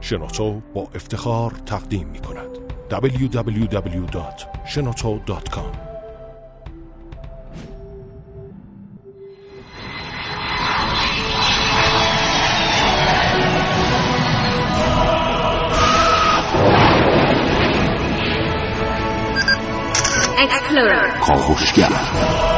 شنوتو با افتخار تقدیم می کند. www.shenoto.com کاوشگر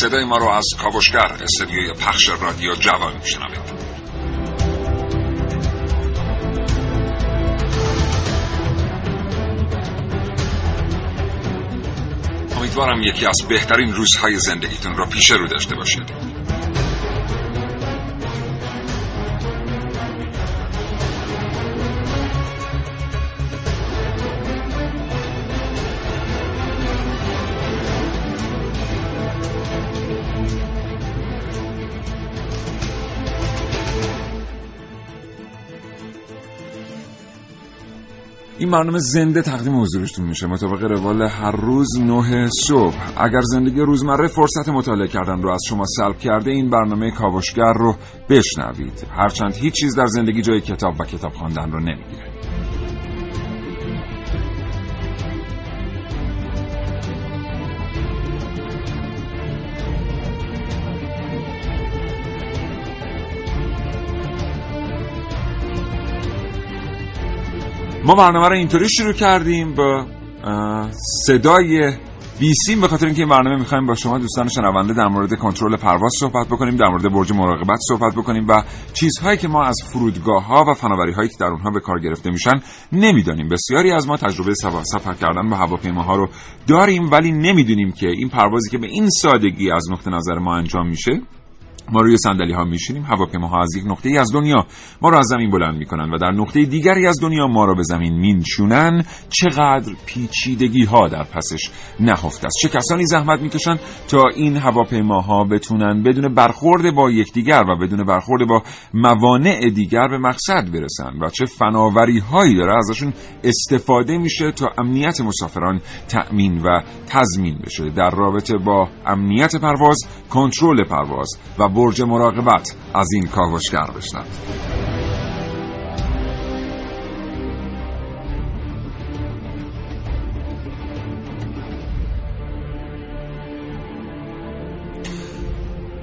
صدای ما رو از کاوشگر استدیوی پخش رادیو جوان میشنوید. امیدوارم یکی از بهترین روزهای زندگیتون را پیش رو داشته باشید. این برنامه زنده تقدیم حضورشتون میشه. مطابق روال هر روز نه صبح. اگر زندگی روزمره فرصت مطالعه کردن رو از شما سلب کرده این برنامه کاوشگر رو بشنوید. هرچند هیچ چیز در زندگی جای کتاب و کتاب خواندن رو نمی‌گیره. ما برنامه رو اینطوری شروع کردیم با صدای بیسیم به خاطر اینکه این برنامه می‌خوایم با شما دوستان شنونده در مورد کنترل پرواز صحبت بکنیم در مورد برج مراقبت صحبت بکنیم و چیزهایی که ما از فرودگاه ها و فناوری هایی که در اونها به کار گرفته میشن نمی‌دانیم. بسیاری از ما تجربه سفر کردن به هواپیماها رو داریم ولی نمی‌دونیم که این پروازی که به این سادگی از نقطه نظر ما انجام میشه ما روی صندلی ها میشینیم هواپیماها از یک نقطه ای از دنیا ما را از زمین بلند می‌کنن و در نقطه دیگری از دنیا ما را به زمین مینشونن. چقدر پیچیدگی ها در پسش نهفته است. چه کسانی زحمت می‌کشن تا این هواپیماها بتونن بدون برخورد با یکدیگر و بدون برخورد با موانع دیگر به مقصد برسن و چه فناوری هایی داره ازشون استفاده میشه تا امنیت مسافران تأمین و تضمین بشه. در رابطه با امنیت پرواز کنترل پرواز و برج مراقبت از این کاوشگر بشنوید.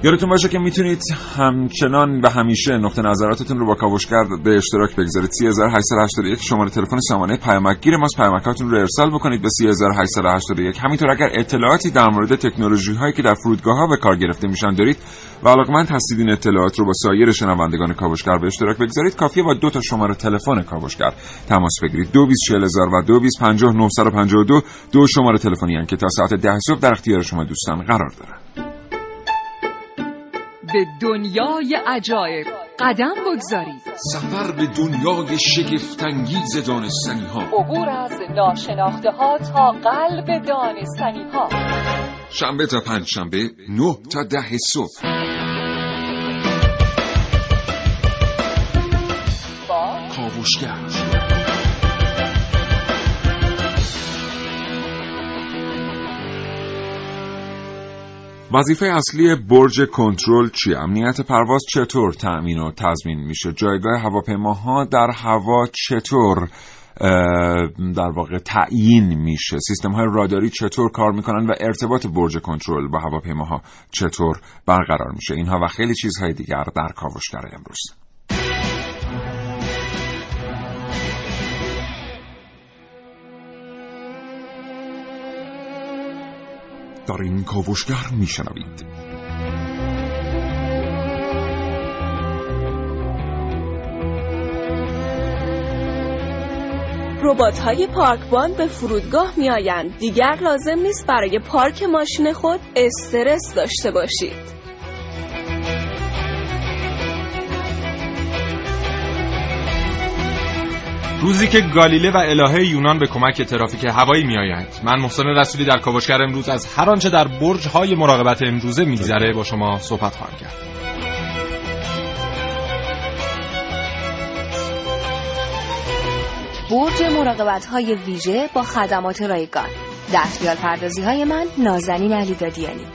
یادتون باشه که می‌تونید همچنان و همیشه نقطه نظراتتون رو با کاوشگر به اشتراک بگذارید. 3881 شماره تلفن سامانه پیامکگیر ماست. پیامکاتون رو ارسال بکنید به 3881 همینطور اگر اطلاعاتی در مورد تکنولوژی هایی که در فرودگاه ها به کار گرفته میشن دارید و علاقمند هستید این اطلاعات رو با سایر شنوندگان کاوشگر به اشتراک بگذارید کافیه با دو تا شماره تلفن کاوشگر تماس بگیرید. 224000 و 2250 دو. شماره تلفنی که تا ساعت 10 صبح در اختیار شما دوستان قرار دارن به دنیای عجایب. قدم بگذارید. سفر به دنیای شگفتانگیز دانستنی ها عبور از ناشناخته ها تا قلب دانستنی ها شنبه تا پنج شنبه نه تا ده صبح. با کاوشگر. وظیفه اصلی برج کنترل چیه؟ امنیت پرواز چطور تأمین و تضمین میشه؟ جایگاه هواپیماها در هوا چطور در واقع تعیین میشه سیستم های راداری چطور کار می‌کنن و ارتباط برج کنترل با هواپیماها چطور برقرار میشه اینها و خیلی چیزهای دیگر در کاوشگر امروز در این کاوشگر میشنوید ربات های پارکبان به فرودگاه می آیند. دیگر لازم نیست برای پارک ماشین خود استرس داشته باشید. روزی که گالیله و الهه یونان به کمک ترافیک هوایی می آیند. من محسن رسولی در کاوشگر امروز از هر آنچه در برج های مراقبت امروزه میگذره با شما صحبت خواهم کرد. برج مراقبت های ویژه با خدمات رایگان دستیار پردازی های من نازنین علی دادیانی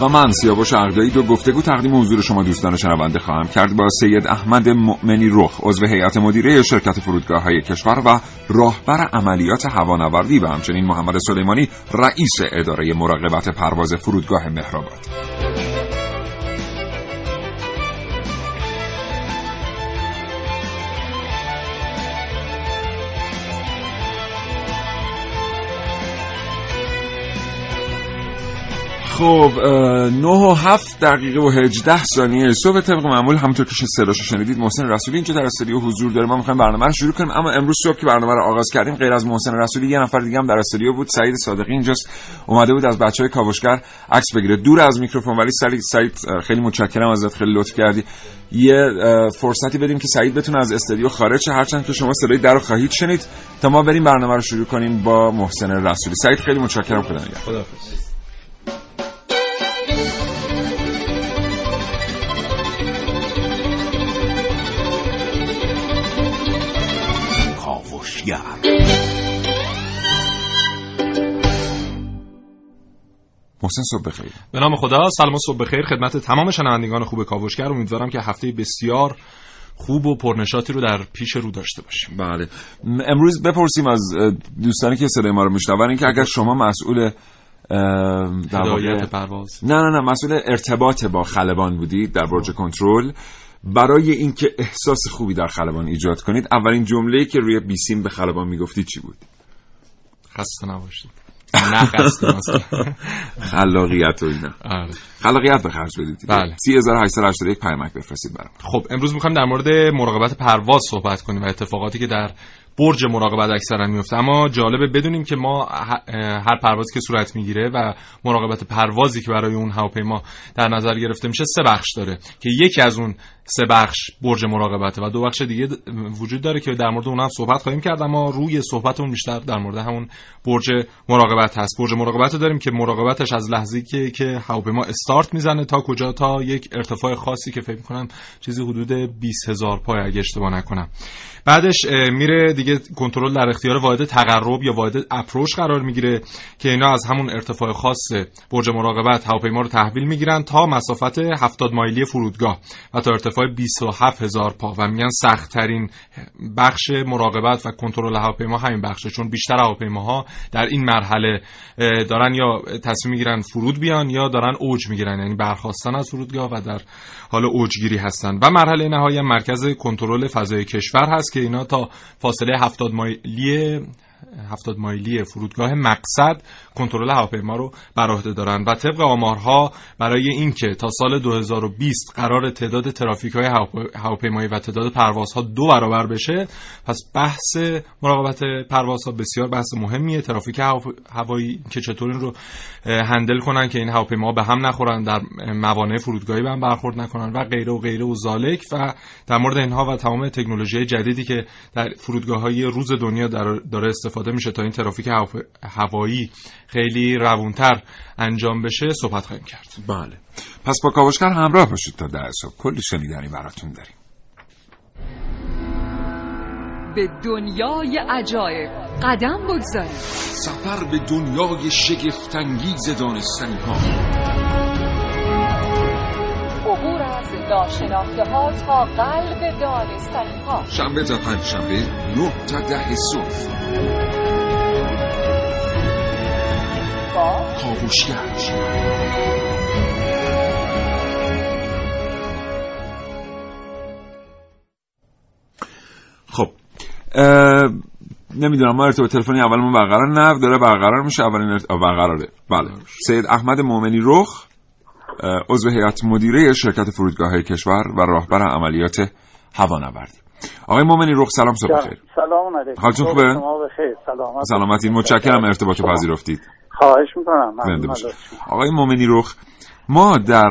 و من سیاوش اردایی دو گفتگو تقدیم حضور شما دوستان شنونده خواهم کرد با سید احمد مؤمنی رخ عضو هیئت مدیره شرکت فرودگاه های کشور و راهبر عملیات هوانوردی و همچنین محمد سلیمانی رئیس اداره مراقبت پرواز فرودگاه مهرآباد. خب نه و هفت دقیقه و هجده ثانیه صبح طبق معمول همونطور که صداشو شنیدید محسن رسولی اینجا در استودیو حضور داره. ما می‌خوایم برنامه رو شروع کنیم اما امروز صبح که برنامه رو آغاز کردیم غیر از محسن رسولی یه نفر دیگه هم در استودیو بود. سعید صادقی اینجاست اومده بود از بچهای کاوشگر عکس بگیره. دور از میکروفون ولی سعید سعید خیلی متشکرم ازت خیلی لطف کردی. یه فرصتی بدیم که سعید بتونه از استودیو خارج شه. هرچند که شما صدای درو خواهید شنید تا ما بریم برنامه رو شروع کنیم با محسن رسولی. سعید خیلی متشکرم. خدا نگهدار. محسن صبح بخیر. به نام خدا سلام و صبح بخیر. خدمت تمام شنوندگان خوب کاوشگر. امیدوارم که هفته بسیار خوب و پرنشاطی رو در پیش رو داشته باشیم. بله. امروز بپرسیم از دوستانی که صدای ما رو میشنون اینکه اگر شما مسئول هدایت پرواز. نه نه نه مسئول ارتباط با خلبان بودید در برج کنترل. برای اینکه احساس خوبی در خلبان ایجاد کنید اولین جمله‌ای که روی بیسیم به خلبان می‌گفتی چی بود؟ خسته نباشید. خلاقیت و اینا. آره. خلاقیت به خرج بدید بله. 3881 پیامک بفرستید برام. خب امروز می‌خوایم در مورد مراقبت پرواز صحبت کنیم و اتفاقاتی که در برج مراقبت اکثرا میفته اما جالبه بدونیم که ما هر پروازی که صورت می‌گیره و مراقبت پروازی که برای اون هواپیما در نظر گرفته میشه سه بخش داره که یکی از اون سه بخش برج مراقبته و دو بخش دیگه وجود داره که در مورد اون هم صحبت خواهیم کرد اما روی صحبتمون بیشتر در مورد همون برج مراقبت هست. برج مراقبت داریم که مراقبتش از لحظه که که هواپیما استارت می‌زنه تا کجا؟ تا یک ارتفاع خاصی که فکر کنم چیزی حدود 20 هزار پای اگه اشتباه نکنم. بعدش میره دیگه کنترل در اختیار واحد تقرب یا واحد اپروچ قرار می‌گیره که اینا از همون ارتفاع خاص برج مراقبت هواپیما رو تحویل می‌گیرن تا مسافت 70 مایلی فرودگاه و تا ارتفاع 27 هزار پا. و میگن سخت ترین بخش مراقبت و کنترل هواپیما همین بخشه چون بیشتر هواپیماها در این مرحله دارن یا تصمیم می‌گیرن فرود بیان یا دارن اوج می‌گیرن یعنی برخواستن از فرودگاه و در حال اوجگیری هستن. و مرحله نهایی مرکز کنترل فضای کشور هست که اینا تا فاصله 70 مایلی 70 مایلی فرودگاه مقصد کنترل هواپیما رو بر عهده دارن و طبق آمارها برای اینکه تا سال 2020 قرار تعداد ترافیک های هواپیمایی و تعداد پروازها دو برابر بشه پس بحث مراقبت پروازها بسیار بحث مهمیه. ترافیک هوایی که چطور این رو هندل کنن که این هواپیما به هم نخورن در موانع فرودگاهی به هم برخورد نکنن و غیره و غیره و زالک. و در مورد اینها و تمام تکنولوژی جدیدی که در فرودگاه های روز دنیا داره استفاده میشه تا این ترافیک هوایی خیلی روونتر انجام بشه صحبت خواهیم کرد. بله. پس با کاوشگر همراه باشید تا در صبح. کلی شنیدنی براتون داریم. به دنیای عجایب قدم بگذارید. سفر به دنیای شگفتانگیز دانستنی ها عبور از ناشناخته ها تا قلب دانستنی ها شنبه تا پنج شنبه نه تا ده صبح. با کاوشگر خب نمی‌دونم ما ارتباط تلفنی اولمون برقرار نه داره برقرار میشه اولین ارت... برقراره. بله. سید احمد مومنی رخ عضو هیئت مدیره شرکت فرودگاه کشور و راهبر عملیات هوانوردی آقای مومنی رخ سلام صبح خیر سلام علیکم. حالتون خوبه؟ شما بخیر. سلامت سلامتی. متشکرم ارتباط رو پذیرفتید. خواهش می‌کنم. آقای مومنی رخ ما در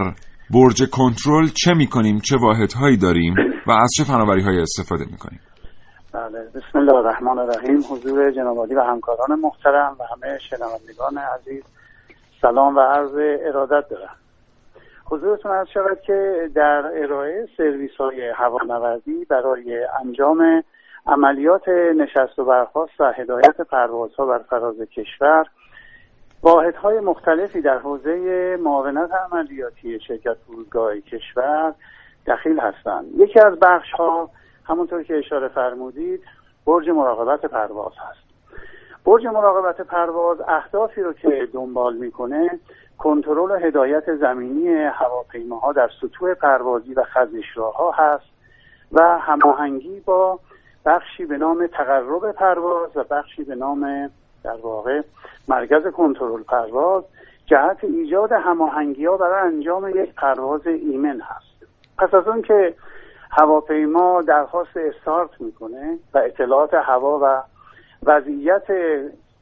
برج کنترل چه می‌کنیم؟ چه واحدهایی داریم؟ و از چه فناوری های استفاده می‌کنیم؟ بله بسم الله الرحمن الرحیم. حضور جناب عالی و همکاران محترم و همه شنوندگان عزیز. سلام و عرض ارادت دارم. حضورتون عرض شود که در ارائه سرویس های هوانوردی برای انجام عملیات نشست و برخاست و هدایت پروازها بر فراز کشور واحدهای مختلفی در حوزه معاونت عملیاتی شرکت فرودگاه کشور دخیل هستند. یکی از بخش ها همونطور که اشاره فرمودید برج مراقبت پرواز هست. برج مراقبت پرواز اهدافی رو که دنبال می‌کنه کنترل و هدایت زمینی هواپیماها در سطوح پروازی و خزشراها هست و هماهنگی با بخشی به نام تقرب پرواز و بخشی به نام در واقع مرکز کنترل پرواز جهت ایجاد هماهنگی ها برای انجام یک پرواز ایمن هست. پس از اون که هواپیما درخواست استارت می‌کنه و اطلاعات هوا و وضعیت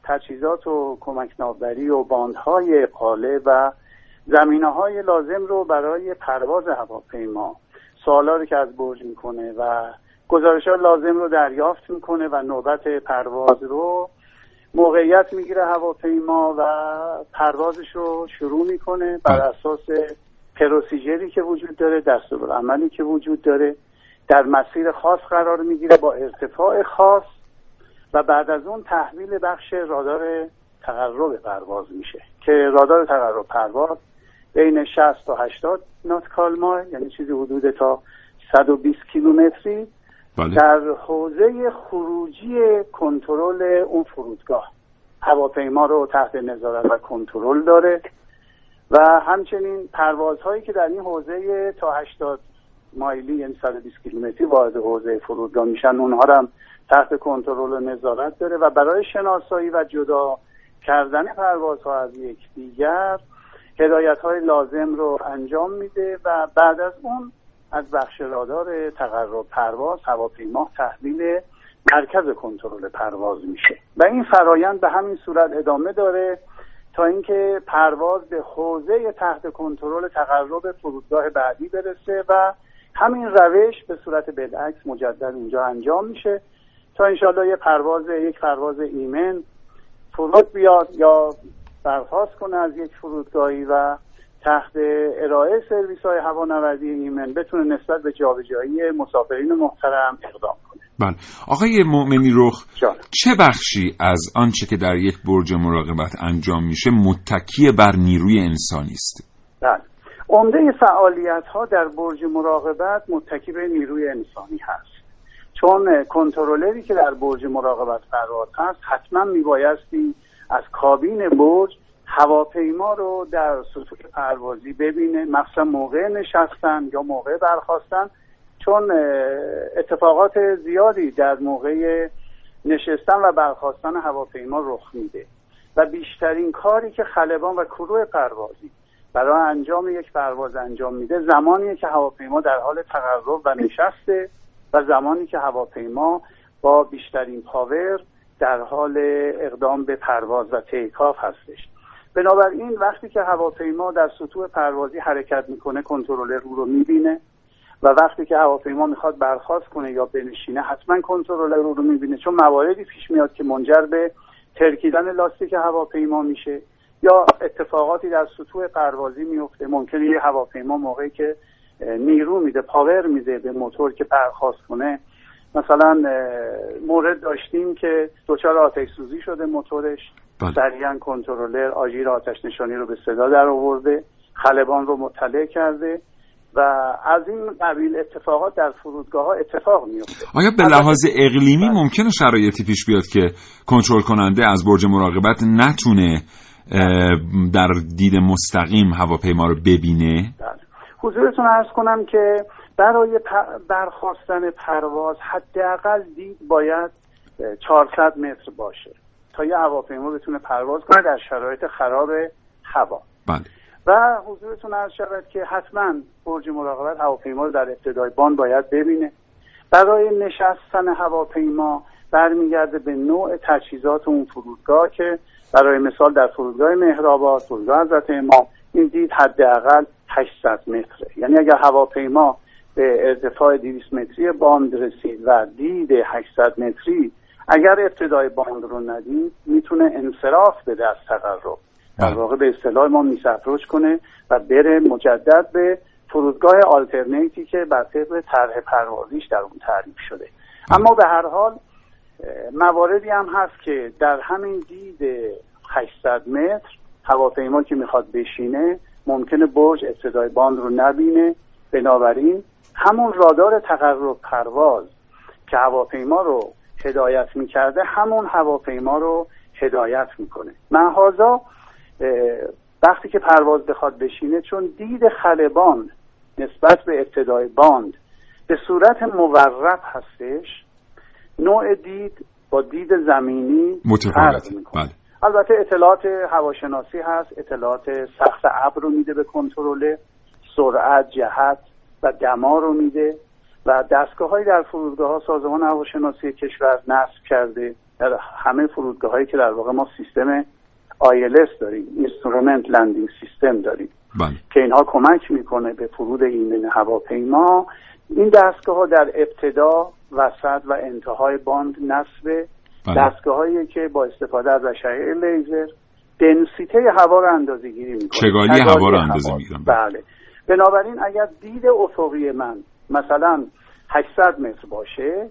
تجهیزات و کمک ناوبری و باندهای قاله و زمینه های لازم رو برای پرواز هواپیما سوالا که از برج می‌کنه و گزارش لازم رو دریافت می‌کنه و نوبت پرواز رو موقعیت می‌گیره هواپیما و پروازش رو شروع می‌کنه بر اساس پروسیجری که وجود داره دستور عملی که وجود داره. در مسیر خاص قرار می‌گیره با ارتفاع خاص و بعد از اون تحویل بخش رادار تقرب پرواز میشه که رادار تقرب پرواز بین 60 تا 80 نات کالمای یعنی چیزی حدود تا 120 کیلومتری بله. در حوزه خروجی کنترل اون فرودگاه. هواپیما رو تحت نظارت و کنترل داره و همچنین پروازهایی که در این حوزه تا 80 مایلی یعنی 120 کیلومتری وارد حوزه فرودگاه میشن اونها هم تحت کنترل و نظارت داره و برای شناسایی و جدا کردن پروازها از یکدیگر هدایت های لازم رو انجام میده و بعد از اون از بخش رادار تقرب پرواز هواپیما تحویل مرکز کنترل پرواز میشه. و این فرایند به همین صورت ادامه داره تا اینکه پرواز به حوزه تحت کنترل تقرب فرودگاه بعدی برسه و همین روش به صورت بالعکس مجدد اونجا انجام میشه تا انشالله یه پرواز یک پرواز ایمن فرود بیاد یا برخواست کنه از یک فرودگاهی و تحت ارائه سرویس های هوانوردی ایمن بتونه نسبت به جابجایی مسافرین محترم اقدام کنه. بله. آقای مؤمنی رخ. چه بخشی از آنچه که در یک برج مراقبت انجام میشه متکی بر نیروی انسانی است؟ بله. عمده فعالیت ها در برج مراقبت متکی به نیروی انسانی هست. چون کنترلری که در برج مراقبت پرواز هست حتما میبایستی از کابین برج هواپیما رو در سطوح پروازی ببینه مخصوصا موقع نشستن یا موقع برخواستن چون اتفاقات زیادی در موقع نشستن و برخواستن هواپیما رخ میده و بیشترین کاری که خلبان و کروه پروازی برای انجام یک پرواز انجام میده زمانیه که هواپیما در حال تقرب و نشسته و زمانی که هواپیما با بیشترین پاور در حال اقدام به پرواز و تیکاف هستش. بنابراین وقتی که هواپیما در سطوح پروازی حرکت می‌کنه کنترلر رو رو می‌بینه و وقتی که هواپیما می‌خواد برخواست کنه یا بنشینه حتما کنترلر رو رو می‌بینه چون مواردی پیش میاد که منجر به ترکیدن لاستیک هواپیما میشه یا اتفاقاتی در سطوح پروازی میفته ممکنه یه هواپیما موقعی که نیرو میده پاور میده به موتور که برخواست کنه مثلا مورد داشتیم که دچار آتش سوزی شده موتورش بله. سریعا کنترلر آژیر آتش نشانی رو به صدا در آورده خلبان رو مطلع کرده و از این قبیل اتفاقات در فرودگاه ها اتفاق میفته آیا به لحاظ اقلیمی ممکنه شرایطی پیش بیاد که کنترل کننده از برج مراقبت نتونه در دید مستقیم هواپیما رو ببینه بله. حضورتون ارز کنم که برای برخواستن پرواز حداقل دید باید اه، 400 متر باشه تا یه هواپیما بتونه پرواز کنه در شرایط خراب هوا. بله. و حضورتون عرض شود که حتما برج مراقبت هواپیما رو در ابتدای بان باید ببینه. برای نشستن هواپیما برمیگرده به نوع تجهیزات اون فرودگاه که برای مثال در فرودگاه مهرآباد فرودگاه حضرت امام این دید حداقل 800 متره. یعنی اگر هواپیما به ارتفاع 200 متری باند رسید و دید 800 متری. اگر ابتدای باند رو ندید می‌تونه انصراف بده از تقرب در بله. واقع به اصطلاح ما میس اپروچ کنه و بره مجدد به فرودگاه آلترنیتی که بر طبق طرح پروازیش در اون تعریف شده. اما به هر حال مواردی هم هست که در همین دید 800 متر هواپیما که می‌خواد بشینه ممکنه برج ابتدای باند رو نبینه. بنابراین همون رادار تقرب پرواز که هواپیما رو هدایت می‌کرده همون هواپیما رو هدایت می‌کنه. محازا وقتی که پرواز بخواد بشینه چون دید خلبان نسبت به ابتدای باند به صورت مورب هستش نوع دید با دید زمینی متفاوت. بله. البته اطلاعات هواشناسی هست اطلاعات سخت ابر رو میده به کنترل. سرعت جهت و دما رو میده و دستگاه های در فرودگاه ها سازمان هواشناسی کشور نصب کرده. در همه فرودگاه هایی که در واقع ما سیستم ILS داریم Instrument Landing System داریم. بله. که اینها کمک می‌کنه به فرود ایمن هواپیما. این دستگاه ها در ابتدا وسط و انتهای باند نصب. بله. دستگاه هایی که با استفاده از اشعه لیزر. دنسیته هوا رو اندازه گیری می‌کنه. چگالی هوا رو اندازه می‌گیرن. بله. بنابراین اگر دید افقی من مثلا 800 متر باشه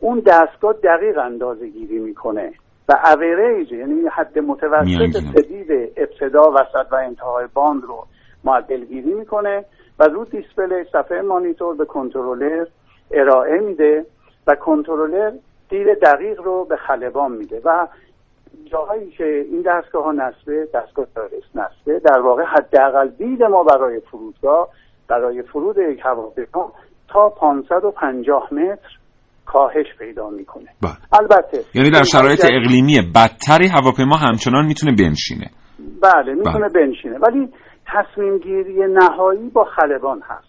اون دستگاه دقیق اندازه گیری می‌کنه و اوریج یعنی حد متوسط. دید ابتدا وسط و انتهای باند رو معدل گیری می‌کنه و رو display صفحه مانیتور به کنترلر ارائه میده و کنترلر دید دقیق رو به خلبان میده و جاهایی که این دستگاه ها نصبه دستگاه تاریس نصبه در واقع حداقل دید ما برای فرودگاه برای فرود یک هواپیما تا 550 متر کاهش پیدا می‌کنه. بله. البته یعنی در شرایط اگر- اقلیمی بدتری هواپیما همچنان می‌تونه بنشینه. بله. می‌تونه بنشینه. ولی تصمیم گیری نهایی با خلبان هست.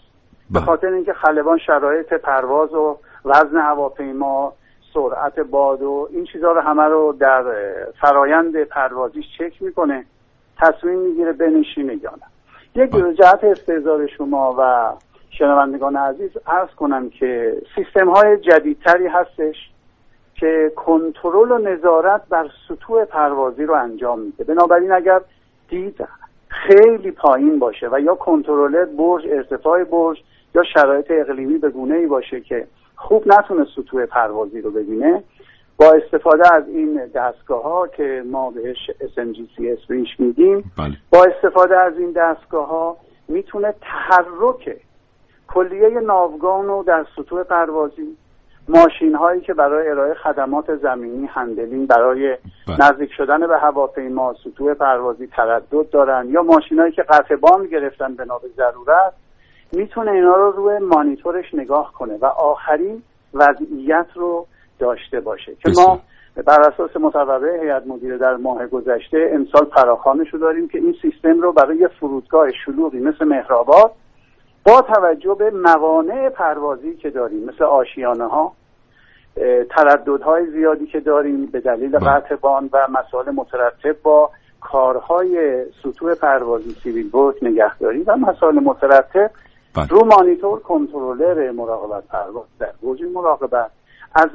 به بله. خاطر اینکه خلبان شرایط پرواز و وزن هواپیما سرعت باد و این چیزها رو همه رو در فرایند پروازیش چک می‌کنه تصمیم می‌گیره بنشینه یا نه یک. جهت استعزار شما و شنوندگان عزیز عرض کنم که سیستم های جدیدتری هستش که کنترل و نظارت بر سطوح پروازی رو انجام میده بنابراین اگر دید خیلی پایین باشه و یا کنترلر برج ارتفاع برج یا شرایط اقلیمی به گونه ای باشه که خوب نتونه سطوح پروازی رو ببینه با استفاده از این دستگاه ها که ما بهش SMGCS ریش میگیم بله با استفاده از این دستگاه ها می‌تونه تحرک کلیه ناوگان رو در سطوح پروازی ماشین هایی که برای ارائه خدمات زمینی handling برای بله. نزدیک شدن به هواپیما سطوح پروازی تردد دارن یا ماشین هایی که قطع باند گرفتن به ضرورت می‌تونه اینا رو روی مانیتورش نگاه کنه و آخرین وضعیت رو داشته باشه که. ما بر اساس مصوبه هیئت مدیره در ماه گذشته امسال فراخوانش رو داریم که این سیستم رو برای یه فرودگاه شلوغی مثل مهرآباد با توجه به موانع پروازی که داریم مثل آشیانه ها ترددهای زیادی که داریم به دلیل بله. قطع بان و مسائل مترتب با کارهای سطوح پروازی سیویل ورک نگهداری و مسائل مترتب بله. رو مانیتور کنترلر مراقبت پرواز در برج مراقبت. از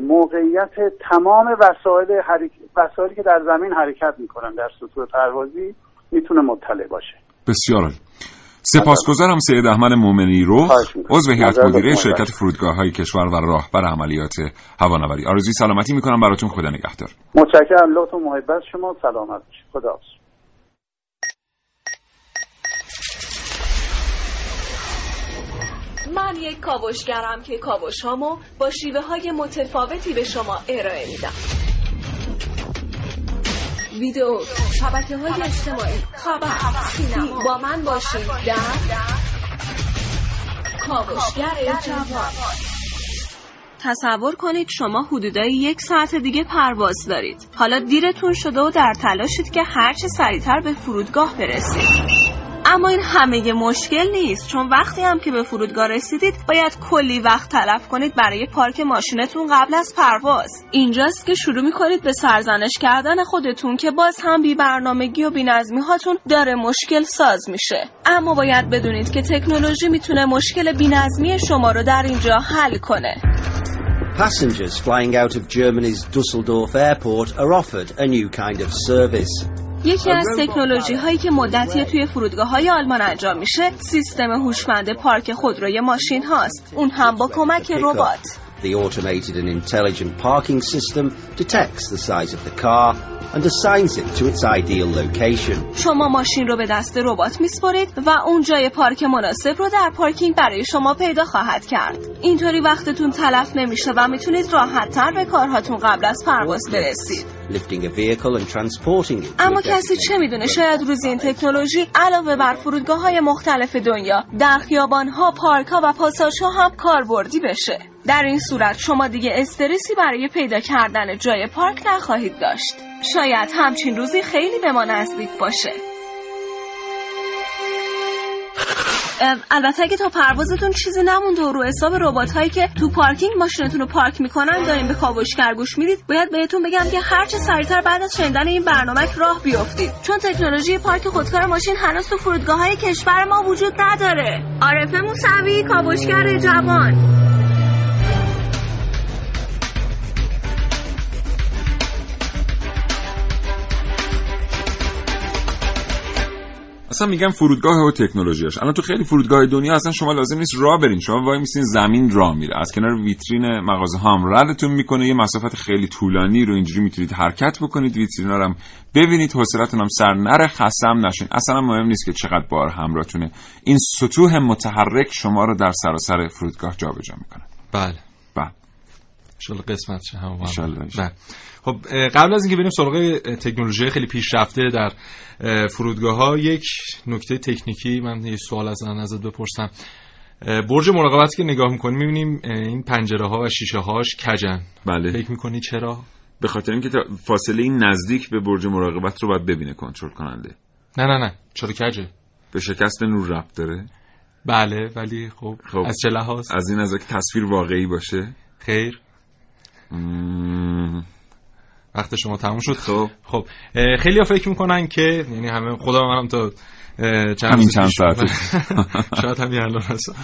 موقعیت تمام وسایل حرک... وسایلی که در زمین حرکت می‌کنن در سطوح پروازی می‌تونه مطلع باشه. بسیار سپاسگزارم سید احمد مومنی رو. عضو هیئت مدیره. شرکت فرودگاه های کشور و راهبر عملیات هوانوری. آرزوی سلامتی می‌کنم براتون. خدا نگهدار. متشکرم. لطف و محبت شما. سلامت خدا من یک کاوشگرم که کاوشهامو با شیوه های متفاوتی به شما ارائه میدم. ویدیو شبکه های اجتماعی خبر سینما. با من باشید در کاوشگر جوان. تصور کنید شما حدودای یک ساعت دیگه پرواز دارید. حالا دیرتون شده و در تلاشید که هرچه سریعتر به فرودگاه برسید. اما این همه مشکل نیست. چون وقتی هم که به فرودگاه رسیدید باید کلی وقت تلف کنید برای پارک ماشینتون قبل از پرواز. اینجاست که شروع می‌کنید به سرزنش کردن خودتون که باز هم بی برنامگی و بی نظمی هاتون داره مشکل ساز میشه. اما باید بدونید که تکنولوژی می‌تونه مشکل بی نظمی شما رو در اینجا حل کنه. Passengers flying out of Germany's Dusseldorf airport are offered a new kind of service. یکی از تکنولوژی هایی که مدتی توی فرودگاه های آلمان انجام میشه سیستم هوشمند پارک خودروی ماشین هاست. اون هم با کمک ربات. The automated and intelligent parking system detects the size of the car and assigns it to its ideal location. شما ماشین رو به دست ربات میسپرید و اون جای پارک مناسب رو در پارکینگ برای شما پیدا خواهد کرد اینطوری وقتتون تلف نمیشه و می‌تونید راحت تر به کارهاتون قبل از پرواز برسید Lifting a vehicle and transporting it. اما کسی چه. می‌دونه شاید روز این تکنولوژی علاوه بر فرودگاه های مختلف دنیا در خیابان ها پارک ها و پاساژ ها هم کاربردی بشه در این صورت شما دیگه استرسی برای پیدا کردن جای پارک نخواهید داشت. شاید همچین روزی خیلی به ما نزدیک باشه. البته اگه تا پروازتون چیزی نمونده و رو حساب ربات هایی که تو پارکینگ ماشینتون رو پارک می‌کنن دارین به کاوشگر گوش می‌دید باید بهتون بگم که هرچه سریعتر بعد از شنیدن این برنامه راه بیفتید. چون تکنولوژی پارک خودکار ماشین هنوز تو فرودگاه های کشور ما وجود نداره. عارفه موسوی کاوشگر جوان. اصلا میگم فرودگاه و تکنولوژیاش الان تو خیلی فرودگاه دنیا اصلا شما لازم نیست راه برین. شما وای میسین زمین راه میره. از کنار ویترین مغازه ها هم ردتون می‌کنه. یه مسافت خیلی طولانی رو اینجوری می‌تونید حرکت بکنید. ویترین رو هم ببینید. حوصلتون هم سر نره. خسم نشین. اصلا مهم نیست که چقدر بار همراهتونه. این سطوح متحرک شما رو در سراسر فرودگاه جابجا می‌کنه. بله. بله. انشالله قسمت شه هم. بله. خب قبل از اینکه بریم سراغ تکنولوژی خیلی پیشرفته در فرودگاه ها یک نکته تکنیکی من یه سوال از ازت بپرسم. برج مراقبتی که نگاه می‌کنیم می‌بینیم این پنجره ها و شیشه هاش کجن. بله. فکر می‌کنی چرا؟ به خاطر اینکه فاصله این نزدیک به برج مراقبت رو باید ببینه کنترل کننده. نه نه نه. چرا کجه؟ به شکست نور ربط داره. بله ولی خب, خب. از چه لحاظ؟ از این نظر که تصویر واقعی باشه. خیر. مم، وقت شما تموم شد. خب. خب خیلی ها فکر می‌کنن که یعنی همه خدا منم تا چند همین چند ساعته. شاید همین الان هست.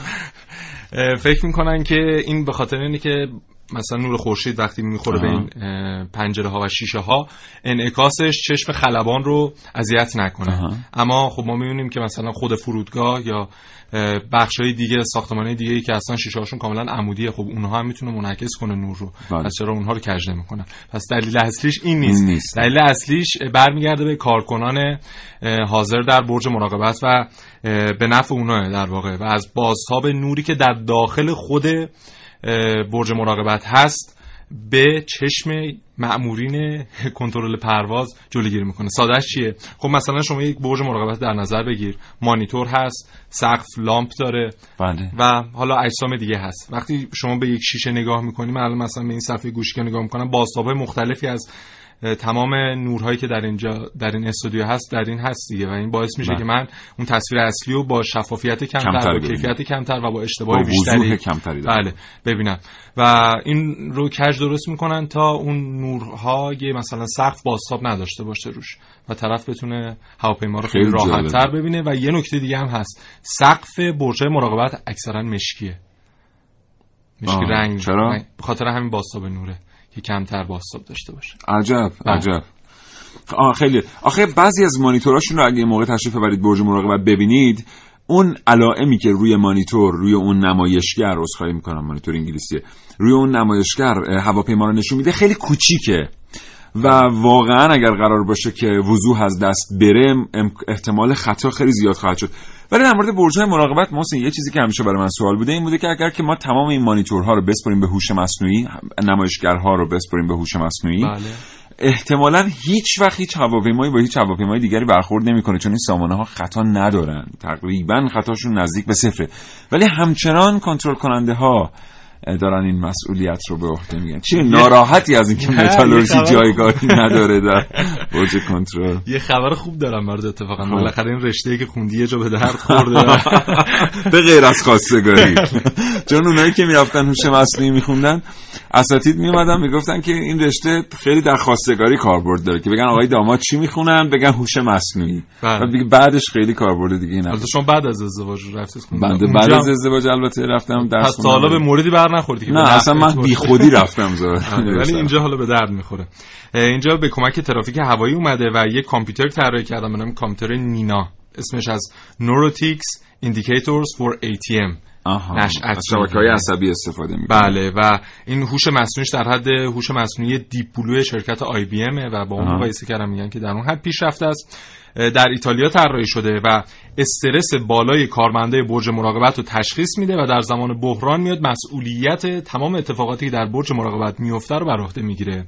فکر می‌کنن که این به خاطر اینه که مثلا نور خورشید وقتی می‌خوره به. این پنجره ها و شیشه ها انعکاسش چشم خلبان رو اذیت نکنه آها. اما خب ما می‌بینیم که مثلا خود فرودگاه یا بخش های دیگه ساختمان دیگه ای که اصلا شیشه هاشون کاملا عمودیه خب اونها هم می‌تونه منعکس کنه نور رو بله. پس چرا اونها رو کج نمی‌کنن پس دلیل اصلیش این نیست, این نیست. دلیل اصلیش برمیگرده به کارکنان حاضر در برج مراقبت و به نفع اونها در واقع و از بازتاب نوری که در داخل خود برج مراقبت هست به چشم مأمورین کنترل پرواز جلوگیری می‌کنه. سادهش چیه؟ خب مثلا شما یک برج مراقبت در نظر بگیر. مانیتور هست سقف لامپ داره. بله. و حالا اجسام دیگه هست. وقتی شما به یک شیشه نگاه می‌کنی من الان مثلا به این صفحه گوشی که نگاه می‌کنم بازتابهای مختلفی از تمام نورهایی که در اینجا در این استودیو هست در این هست دیگه و این باعث میشه بله. که من اون تصویر اصلی رو با شفافیت کمتر, ببینم. کیفیت کمتر و با اشتباه با بیشتری کمتری. بله ببینم و این رو کج درست می‌کنن تا اون نورها یه مثلا سقف بازتاب نداشته باشه روش و طرف بتونه هواپیما رو خیلی خیلی راحت تر. ببینه و یه نکته دیگه هم هست سقف برج مراقبت اکثرا مشکیه مشکی آه، رنگ چرا؟ به خاطر همین بازتاب نوره که کمتر بازتاب داشته باشه. عجب بله. عجب. آه خیلی. آخه بعضی از مانیتوراشون رو اگه موقع تشریف ببرید برج مراقبت ببینید اون علائمی که روی مانیتور روی اون نمایشگر عذرخواهی می‌کنم مانیتور انگلیسیه روی اون نمایشگر هواپیما رو نشون میده خیلی کوچیکه. و واقعا اگر قرار باشه که وضوح از دست بره احتمال خطا خیلی زیاد خواهد شد. ولی در مورد برج‌های مراقبت محسن یه چیزی که همیشه برای من سوال بوده این بوده که اگر که ما تمام این مانیتورها رو بسپریم به هوش مصنوعی نمایشگرها رو بسپریم به هوش مصنوعی بله. احتمالا هیچ وقت هیچ هواپیمایی با هیچ هواپیمای دیگری برخورد نمی‌کنه چون این سامانه ها خطا ندارن تقریبا خطاشون نزدیک به صفره ولی همچنان کنترل کننده ها دارن این مسئولیت رو به عهده میگن چی ناراحتی از اینکه متالورژی جایگاهی نداره در برج کنترل. یه خبر خوب دارم برات اتفاقا. بالاخره این رشته که خوندی یه جا به درد خورده. به غیر از خواستگاری. چون اونایی که می‌رفتن هوش مصنوعی میخوندن اساتید میومدن می‌گفتن که این رشته خیلی در خواستگاری کاربرد داره که بگن آقای داماد چی می‌خونن؟ بگن هوش مصنوعی. بله. دیگه بعدش خیلی کاربرد دیگه نداره البته شما بعد از ازدواج رفتید خوندید بنده بعد از ازدواج البته رفتم درس پس حالا به. موردی بر نخوردی نه اصلا من. بی خودی رفتم زار آره، ولی اینجا حالا به درد می‌خوره. اینجا به کمک ترافیک هوایی اومده و یه کامپیوتر طراحی کردم به نام کامپیوتر NINA. اسمش از Neurometrics Indicators for ATM نشأت شبکه های عصبی استفاده می بله و این هوش مصنوعیش در حد هوش مصنوعی Deep Blue شرکت IBM و با اون. مقایسه کردن میگن که در اون حد پیشرفته است. در ایتالیا طراحی شده و استرس بالای کارمنده برج مراقبت رو تشخیص میده و در زمان بحران میاد مسئولیت تمام اتفاقاتی در برج مراقبت میفته رو بر عهده می‌گیره.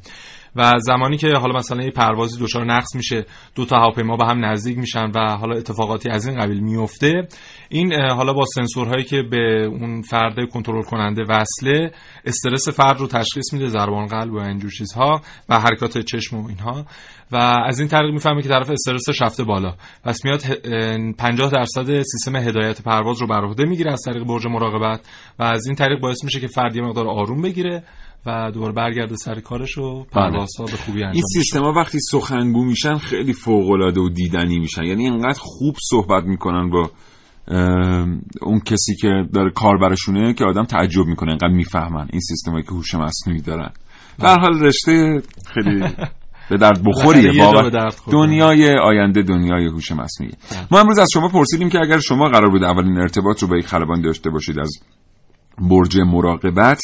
و زمانی که حالا مثلا یه پروازی دچار نقص میشه دو تا هواپیما به هم نزدیک میشن و حالا اتفاقاتی از این قبیل میفته این حالا با سنسورهایی که به اون فرد کنترل کننده وصله استرس فرد رو تشخیص میده ضربان قلب و اینجور چیزها و حرکات چشم و اینها. و از این طریق می‌فهمه که طرف استرسش رفته بالا. پس میاد ه- اه، 50 درصد سیستم هدایت پرواز رو بر عهده می‌گیره از طریق برج مراقبت و از این طریق باعث میشه که فرد یه مقدار آروم بگیره و دوباره برگرده سر کارش و پروازها به خوبی انجام این. سیستما وقتی سخنگو میشن خیلی فوق العاده و دیدنی میشن. یعنی اینقدر خوب صحبت می‌کنن با اون کسی که داره کار برشونه که آدم تعجب می‌کنه اینقدر می‌فهمن این سیستمایی که هوش مصنوعی دارن. در حال رشته خیلی به درد بخوریه خورده. دنیای آینده دنیای هوش مصنوعی. ما امروز از شما پرسیدیم که اگر شما قرار بود اولین ارتباط رو با یک خلبان داشته باشید از برج مراقبت.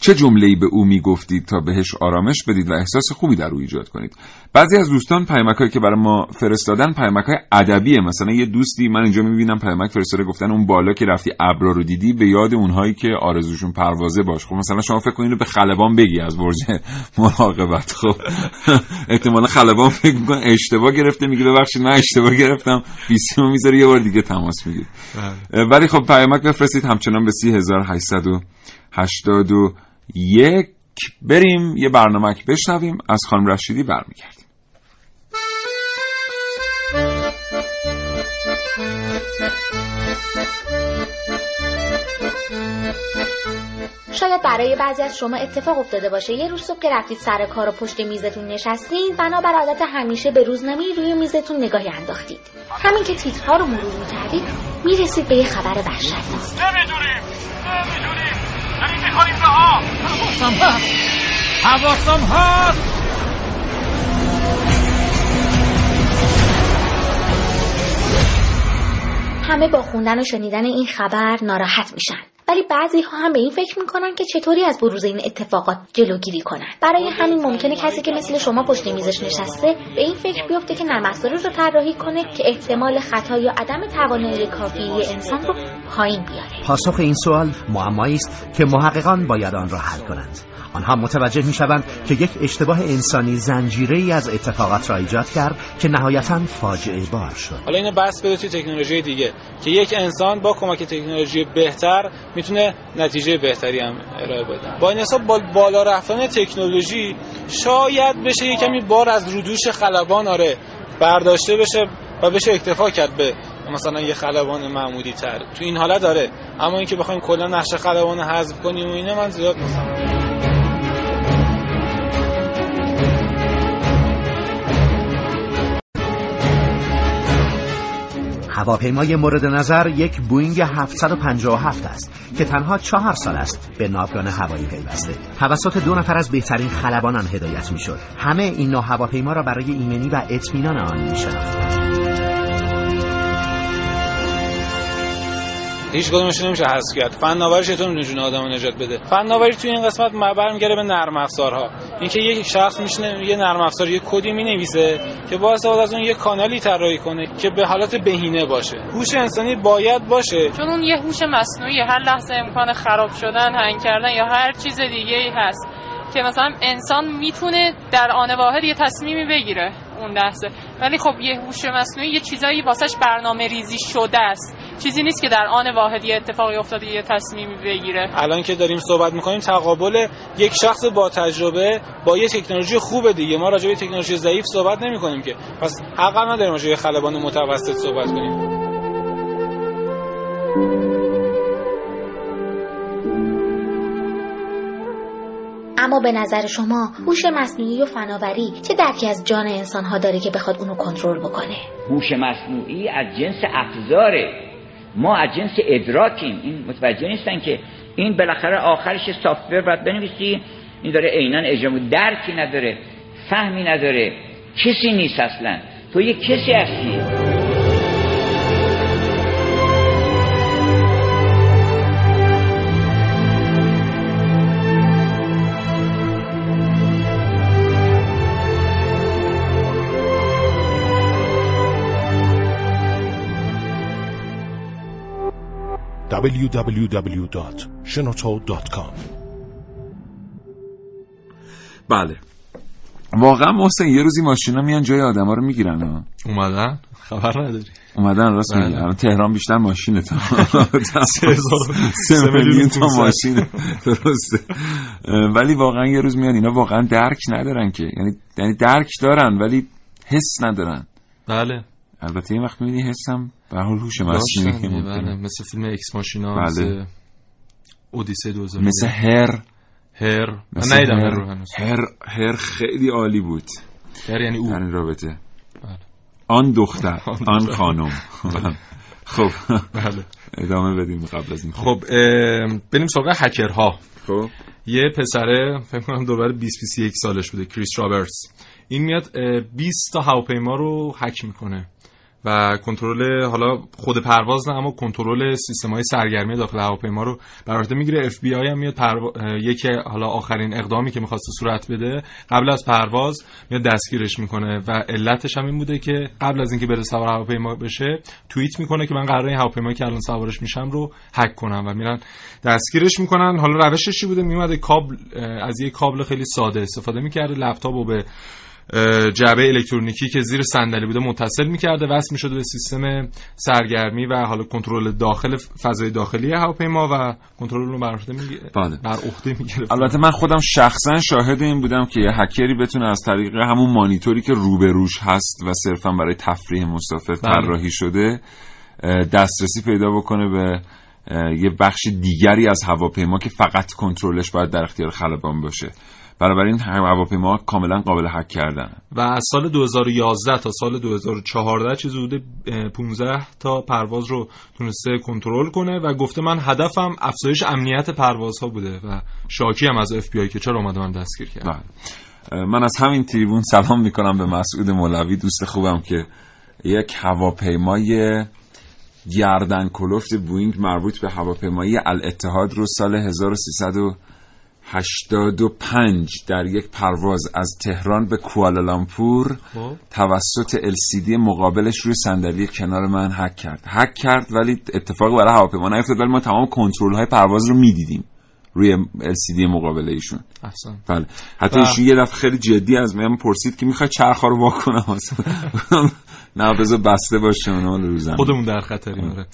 چه جمله‌ای به او می‌گفتید تا بهش آرامش بدید و احساس خوبی در او ایجاد کنید؟ بعضی از دوستان پیامکایی که برای ما فرستادن پیامک‌های ادبیه مثلا یه دوستی من اینجا می‌بینم پیامک فرستاده گفتن اون بالا که رفتی ابرا رو دیدی به یاد اونهایی که آرزوشون پروازه باش. خب مثلا شما فکر کنید به خلبان بگی از برج مراقبت. خب احتمالا خلبان فکر می‌کنه اشتباه گرفته میگه ببخشید من اشتباه گرفتم. بیسیمو می‌ذاره یه بار دیگه تماس می‌گیره. بله. ولی خب پیامک بفرستید همچنان به 3881 بریم یه برنامه بشنویم از خانم رشیدی برمیگردیم. شاید برای بعضی از شما اتفاق افتاده باشه. یه روز صبح که رفتید سر کار و پشت میزتون نشستین بنابر عادت همیشه به روزنامه روی میزتون نگاهی انداختید. همین که تیترها رو مرور می‌کردید می‌رسید به یه خبر وحشتناک. نمی‌دونیم. نمی‌دونیم داریم آب حواسم هست حواسم هست. همه با خوندن و شنیدن این خبر ناراحت میشن. ولی بعضی ها هم به این فکر می‌کنن که چطوری از بروز این اتفاقات جلوگیری کنن. برای همین ممکنه کسی که مثل شما پشت میزش نشسته به این فکر بیفته که نرم رو طراحی کنه که احتمال خطا یا عدم توانایی کافی انسان رو پایین بیاره. پاسخ این سوال معمایی است که محققان باید آن را حل کنند. آنها متوجه می شوند که یک اشتباه انسانی زنجیره ای از اتفاقات را ایجاد کرد که نهایتا فاجعه بار شد. حالا اینو بس بده توی تکنولوژی دیگه. که یک انسان با کمک تکنولوژی بهتر می‌تونه نتیجه بهتری هم ارائه بده. با این حساب با بالا رفتن تکنولوژی شاید بشه یه کمی بار از رودوش خلبان آره برداشته بشه و بشه اکتفا کرد به مثلا یه خلبان معمولی تر. تو این حالت داره اما اینکه بخوایم کلا نقش خلبان حذف کنیم و اینا من زیاد مثلا هواپیمای مورد نظر یک بوینگ 757 است که تنها چهار سال است به ناوگان هوایی پیوسته. توسط دو نفر از بهترین خلبانان هدایت می شد همه این نوع هواپیما را برای ایمنی و اطمینان آن می هیچ کدومش نمیشه حذف کرد. فناوری چطور می‌تونه جون آدمو نجات بده. فناوری توی این قسمت برمیگره به نرم افزارها. اینکه یک شخص میشینه یه نرم افزار یه کدی می‌نویسه که با استفاده از اون یه کانالی طراحی کنه که به حالت بهینه باشه. هوش انسانی باید باشه. چون اون یه هوش مصنوعی هر لحظه امکان خراب شدن هنگ کردن یا هر چیز دیگه ای هست. که مثلا انسان می‌تونه در آن واحد یه تصمیمی بگیره اون لحظه. ولی خب یه هوش مصنوعی یه چیزایی واسش برنامه ریزی شده است. چیزی نیست که در آن واحد یه اتفاقی افتاده یه تصمیمی بگیره. الان که داریم صحبت می‌کنیم تقابل یک شخص با تجربه با یه تکنولوژی خوب دیگه. ما راجع به تکنولوژی ضعیف صحبت نمی‌کنیم که. پس حق نداریم راجع به خلبان متوسط صحبت کنیم. به نظر شما هوش مصنوعی و فناوری چه درکی از جان انسان ها داره که بخواد اونو کنترل بکنه؟ هوش مصنوعی از جنس افزاره ما از جنس ادراکیم. این متوجه نیستن که این بالاخره آخرش سافتور باید بنویسی. این داره عینا اجرا درکی نداره فهمی نداره. کسی نیست اصلا. تو یه کسی هستی. www.shenoto.com بله. واقعا محسن یه روزی ماشینا میان جای آدما رو می‌گیرن ها؟ اومدن؟ خبر نداری. اومدن راست بله. میگی. الان تهران بیشتر ماشینه تا سه میلیون تا. ماشینه. درسته. ولی واقعا یه روز میان اینا واقعا درک ندارن که. یعنی یعنی درک دارن ولی حس ندارن. بله. البته یه وقت می‌بینی حسم به حال هوش مصنوعی. بله مثل فیلم ایکس ماشینا بله. مثل اودیسه 2000 مثل Her. Her. مثل من Her. Her Her Her خیلی عالی بود. Her یعنی او. این رابطه. آن دختر آن خانم. خب. بله. ادامه بدیم قبل از این خب بریم سراغ هکرها. خب. یه پسره فکر کنم دور 20 21 سالش بوده کریس رابرتس. این میاد اه، 20 تا هواپیما رو هک می‌کنه. و کنترل حالا خود پرواز نه اما کنترل سیستم های سرگرمی داخل هواپیما رو بر عهده می‌گیره. اف بی آی هم میاد پروا... اه، یکی حالا آخرین اقدامی که می‌خواسته صورت بده قبل از پرواز میاد دستگیرش می‌کنه و علتش هم این بوده که قبل از اینکه بره سوار هواپیما بشه توییت می‌کنه که من قراره این هواپیمایی که الان سوارش میشم رو هک کنم و میرن دستگیرش می‌کنن. حالا روشش چی بوده؟ میومده کابل از یه کابل خیلی ساده استفاده می‌کرده لپتاپ رو به جعبه الکترونیکی که زیر صندلی بوده متصل می‌کرده وصل می‌شده به سیستم سرگرمی و حالا کنترل داخل فضای داخلی هواپیما و کنترل رو بر عهده می‌گیره بله. بر عهده می‌گیره البته من خودم شخصا شاهد این بودم که یه هکری بتونه از طریق همون مانیتوری که روبروش هست و صرفا برای تفریح مسافر بله. طراحی شده دسترسی پیدا بکنه به یه بخش دیگری از هواپیما که فقط کنترلش باید در اختیار خلبان باشه بنابراین هواپیما کاملا قابل هک کردن و از سال 2011 تا سال 2014 چیزی حدود اه، 15 تا پرواز رو تونسته کنترل کنه و گفته من هدفم افزایش امنیت پروازها بوده و شاکی هم از اف بی آی که چرا اومده من دستگیر کرد بله. من از همین تریبون سلام می‌کنم به مسعود مولوی دوست خوبم که یک هواپیمای گردن کلفت بوینگ مربوط به هواپیمایی الاتحاد رو سال 1385 در یک پرواز از تهران به کوالالامپور خب. توسط LCD مقابلش روی صندلی کنار من هک کرد. هک کرد ولی اتفاقی برای هواپیما نیفتاد ولی ما تمام کنترل های پرواز رو می‌دیدیم روی LCD مقابله ایشون. احسن. بله. حتی ایشون یه دفعه خیلی جدی از من پرسید که می‌خوای چرخ رو اصلا. نه بذار بسته باشه اونا رو زمین خودمون در خطریم آره.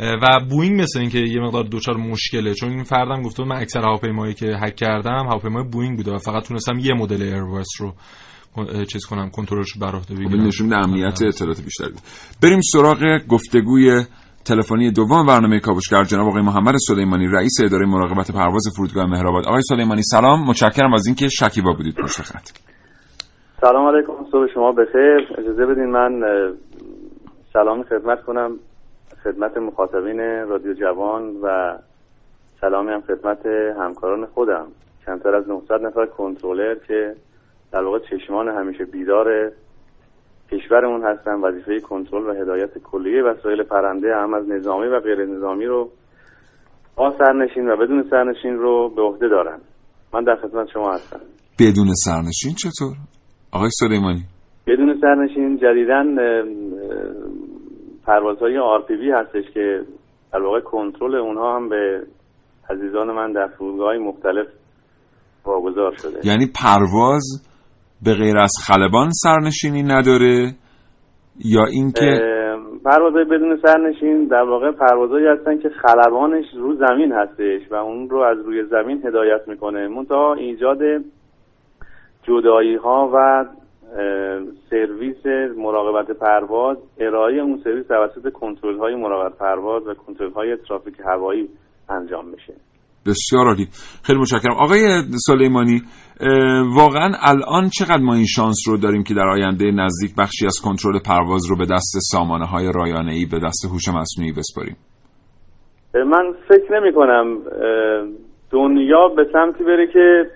و بوینگ مثل اینکه یه مقدار دچار مشکله. چون این فردم گفته بود من اکثر هواپیمایی که هک کردم هواپیمای بوینگ بوده و فقط تونستم یه مدل ایرباس رو چیز کنم کنترلش رو بر عهده خب بگیرم. نشون امنیت اطلاعات بیشتری بود. بریم سراغ گفتگوی تلفنی دوم برنامه کاوشگر. جناب آقای محمد سلیمانی رئیس اداره مراقبت پرواز فرودگاه مهرآباد. آقای سلیمانی سلام. متشکرم از اینکه شکیبا بودید. پشت خط سلام علیکم. صبح شما بخیر. اجازه بدین من سلام خدمت کنم. خدمت مخاطبین رادیو جوان و سلامی هم خدمت همکاران خودم. کمتر از 900 نفر کنترلر که در واقع چشمان همیشه بیدار کشورمون هستن وظیفه کنترل و هدایت کلیه وسایل پرنده هم از نظامی و غیر نظامی رو با سرنشین و بدون سرنشین رو به عهده دارن. من در خدمت شما هستم. بدون سرنشین چطور؟ آقای سلیمانی. بدون سرنشین جدیدن پروازهای آرپیوی هستش که در واقع کنترل اونها هم به عزیزان من در فرودگاه مختلف واگذار شده. یعنی پرواز به غیر از خلبان سرنشینی نداره یا اینکه پروازهای بدون سرنشین در واقع پروازهایی هستن که خلبانش رو زمین هستش و اون رو از روی زمین هدایت می‌کنه. منتها ایجاد جدایی ها و سرویس مراقبت پرواز ارائه اون سرویس توسط کنترل های مراقبت پرواز و کنترل های ترافیک هوایی انجام میشه. بسیار عالی. خیلی متشکرم. آقای سلیمانی واقعا الان چقدر ما این شانس رو داریم که در آینده نزدیک بخشی از کنترل پرواز رو به دست سامانه های رایانه ای به دست هوش مصنوعی بسپاریم؟ من فکر نمی کنم دنیا به سمتی بره که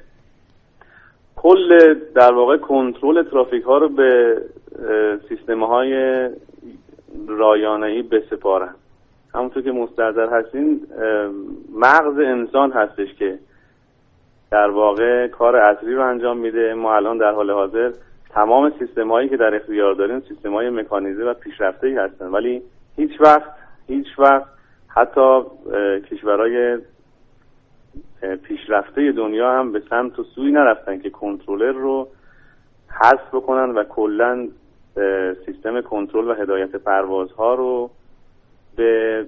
کل در واقع کنترل ترافیک ها رو به سیستم های رایانه ای بسپارن. همونطور که مستحضر هستین مغز انسان هستش که در واقع کار اصلی رو انجام میده. ما الان در حال حاضر تمام سیستم هایی که در اختیار داریم سیستم های مکانیزه و پیشرفته ای هستن. ولی هیچ وقت هیچ وقت حتی کشورهای پیشرفته دنیا هم به سمت و سوی نرفتن که کنترلر رو حذف بکنن و کلا سیستم کنترل و هدایت پروازها رو به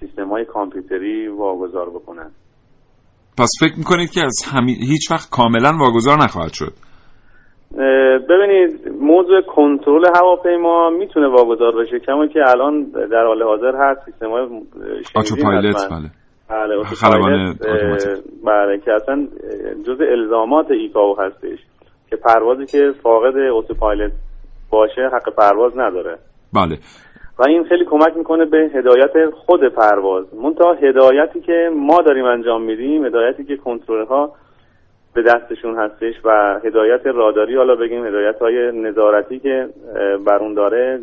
سیستم های کامپیوتری واگذار بکنن. پس فکر می‌کنید که از همی... هیچ وقت کاملا واگذار نخواهد شد؟ ببینید موضوع کنترل هواپیما می‌تونه واگذار بشه کما که الان در حال حاضر هست سیستم های اتوپایلوت بله. بله خلبان بله که اصلا جز الزامات ایکاو هستش که پروازی که فاقد اتوپایلوت باشه حق پرواز نداره. بله. و این خیلی کمک می‌کنه به هدایت خود پرواز. منتها هدایتی که ما داریم انجام میدیم هدایتی که کنترل ها به دستشون هستش و هدایت راداری حالا بگیم هدایت های نظارتی که بر اون داره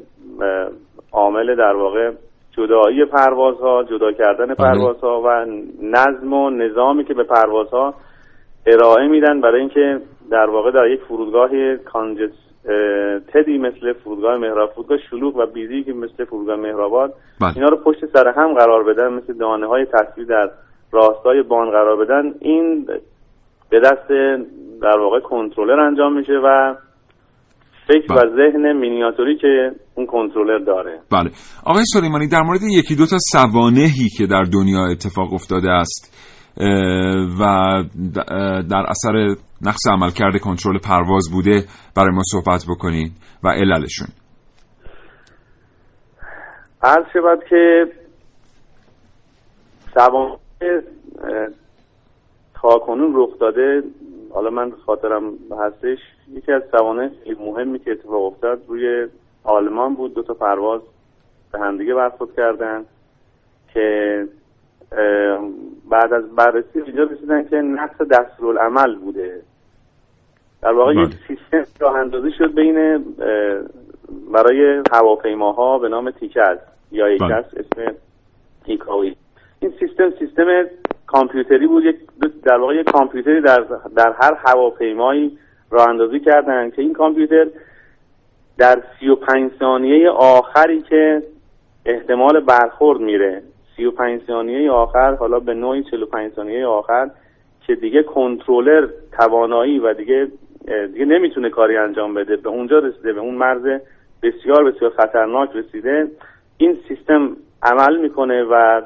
عامل در واقع جدایی پروازها جدا کردن پروازها و نظم و نظامی که به پروازها ارائه میدن برای اینکه در واقع در یک فرودگاه کانجس تدی مثل فرودگاه مهراب فرودگاه شلوغ و بیزی که مثل فرودگاه مهرآباد بله. اینا رو پشت سر هم قرار بدن مثل دانه های تصویر در راستای بان قرار بدن این به دست در واقع کنترلر انجام میشه و فکر و ذهن مینیاتوری که اون کنترلر داره. بله. آقای سلیمانی در مورد یکی دو تا سوانهی که در دنیا اتفاق افتاده است و در اثر نقص عملکرد کنترل پرواز بوده برای ما صحبت بکنید و عللشون. عرض شود که سوانه تا کنون رخ داده حالا من خاطرم هستش یکی از سوانه مهمی که اتفاق افتاد روی آلمان بود. دو تا پرواز به همدیگه برخورد کردن که بعد از بررسی اینجا رسیدن که نقص دستورالعمل بوده. در واقع یک سیستم راه اندازی شد بین برای هواپیماها به نام تیکس یا یکس اسم تیکاوی. این سیستم سیستم کامپیوتری بود. یک در واقع یک کامپیوتری در در هر هواپیمایی راه اندازی کردن که این کامپیوتر در 35 ثانیه آخری که احتمال برخورد میره 35 ثانیه آخر حالا به نوعی 45 ثانیه آخر که دیگه کنترلر توانایی و دیگه دیگه نمی‌تونه کاری انجام بده به اونجا رسیده به اون مرز بسیار بسیار خطرناک رسیده. این سیستم عمل می‌کنه و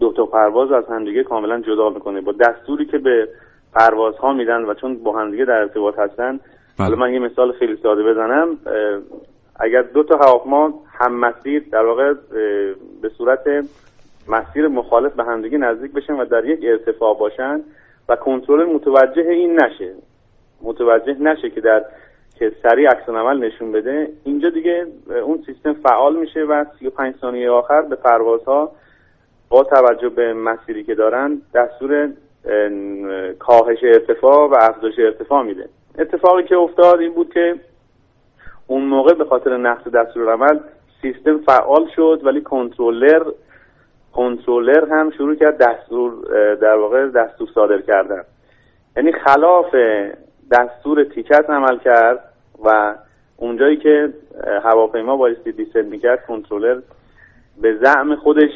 دو تا پرواز از همدیگه کاملا جدا می‌کنه. با دستوری که به پروازها میدن و چون با همدیگه در ارتباط هستن حالا من یه مثال خیلی ساده بزنم. اگر دو تا هواپیما هم مسیر در واقع به صورت مسیر مخالف به همدیگه نزدیک بشن و در یک ارتفاع باشن و کنترل متوجه این نشه. متوجه نشه که در که سریع عکس عمل نشون بده اینجا دیگه اون سیستم فعال میشه و 35 ثانیه آخر به پروازها با توجه به مسیری که دارن دستور کاهش ارتفاع و افزایش ارتفاع میده. اتفاقی که افتاد این بود که اون موقع به خاطر نقص دستور عمل سیستم فعال شد ولی کنترلر کنترلر هم شروع کرد دستور در واقع دستور صادر کردن. یعنی خلاف دستور تیکت عمل کرد و اونجایی که هواپیما بایستی دیسل می‌کرد کنترلر به زعم خودش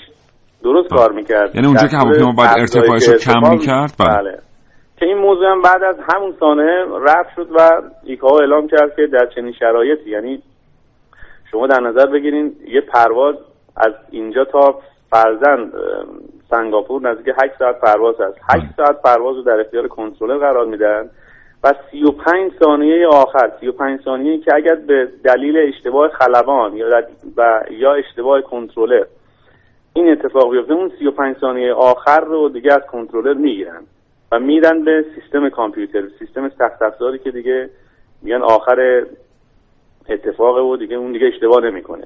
درست کار می‌کرد. یعنی اونجا که هواپیما باید ارتفاعش رو کم می‌کرد؟ بله. بله. که این موضوع هم بعد از همون سانحه رفت شد و ایکاو اعلام کرد که در چنین شرایطی یعنی شما در نظر بگیرین یه پرواز از اینجا تا فرزن سنگاپور نزدیک 8 ساعت پرواز هست 8 ساعت پرواز رو در اختیار کنترلر قرار میدن و 35 ثانیه آخر 35 ثانیه که اگر به دلیل اشتباه خلبان یا و یا اشتباه کنترلر این اتفاق بیفته اون 35 ثانیه آخر رو دیگه از کنترلر می‌گیرن و میدن به سیستم کامپیوتر سیستم سخت افزاری که دیگه میگن آخر اتفاق و دیگه اون دیگه اشتباه نمی‌کنه.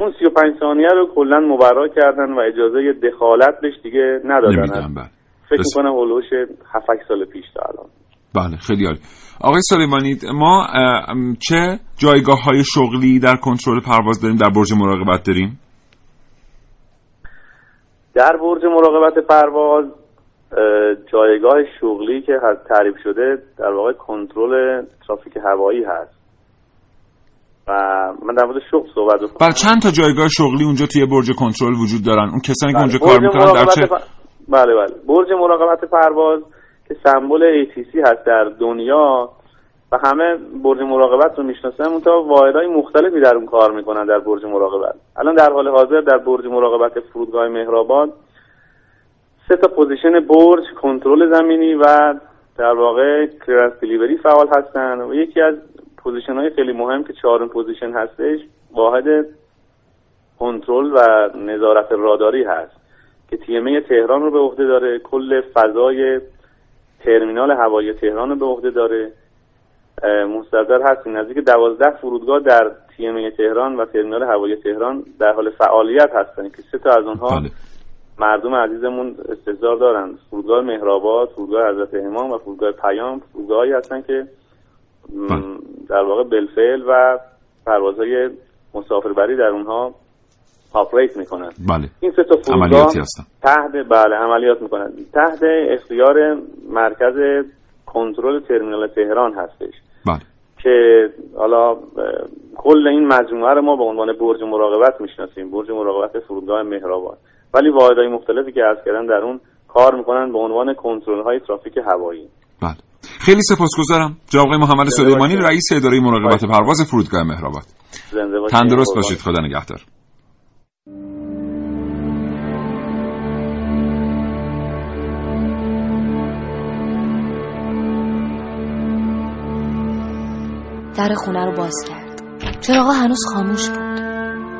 اون 35 ثانیه رو کلا مبرا کردن و اجازه دخالت بهش دیگه ندادن. بله. فکر می‌کنم اولوش 7 سال پیش تا الان. بله خیلی عالی. آقای سلیمانی ما چه جایگاه های شغلی در کنترل پرواز داریم در برج مراقبت داریم؟ در برج مراقبت پرواز جایگاه شغلی که تعریف شده در واقع کنترل ترافیک هوایی هست. و من در مورد شغل صحبت بکنم. بله چند تا جایگاه شغلی اونجا توی برج کنترل وجود دارن؟ اون کسانی که بله، اونجا کار می‌کنن در چه بله بله. برج مراقبت پرواز که سمبل ATC هست در دنیا و همه برج مراقبت رو می‌شناسن اون تا واحدهای مختلفی در اون کار می‌کنن در برج مراقبت. الان در حال حاضر در برج مراقبت فرودگاه مهرآباد سه تا position برج کنترل زمینی و در واقع clearance delivery فعال هستن. و یکی از position های خیلی مهم که چهارم position هستش واحد کنترل و نظارت راداری هست که TMA تهران رو به عهده داره. کل فضای ترمینال هوایی تهران رو به عهده داره. مستحضر هستید نزدیک دوازده فرودگاه در TMA تهران و ترمینال هوایی تهران در حال فعالیت هستن که سه تا از اونها بله. مردم عزیزمون استحضار دارن فرودگاه مهرآباد فرودگاه حضرت امام و فرودگاه پیام فرودگاهایی هستن که بله. در واقع بلفل و پروازهای مسافربری در اونها آپریت می‌کنن بله. این سه تا فرودگاه تحت بله عملیات می‌کنن تحت اختیار مرکز کنترل ترمینال تهران هستش بله. که حالا کل این مجموعه رو ما به عنوان برج مراقبت می‌شناسیم. برج مراقبت فرودگاه مهرآباد. ولی واحدهای مختلفی که از کردن در اون کار می‌کنن به عنوان کنترل های ترافیک هوایی. بله. خیلی سپاسگزارم. جناب محمد سلیمانی رئیس اداره مراقبت پرواز فرودگاه مهرآباد. تندرست باشید. خدا نگهدار. در خونه رو باز کرد. چراغا هنوز خاموش بود.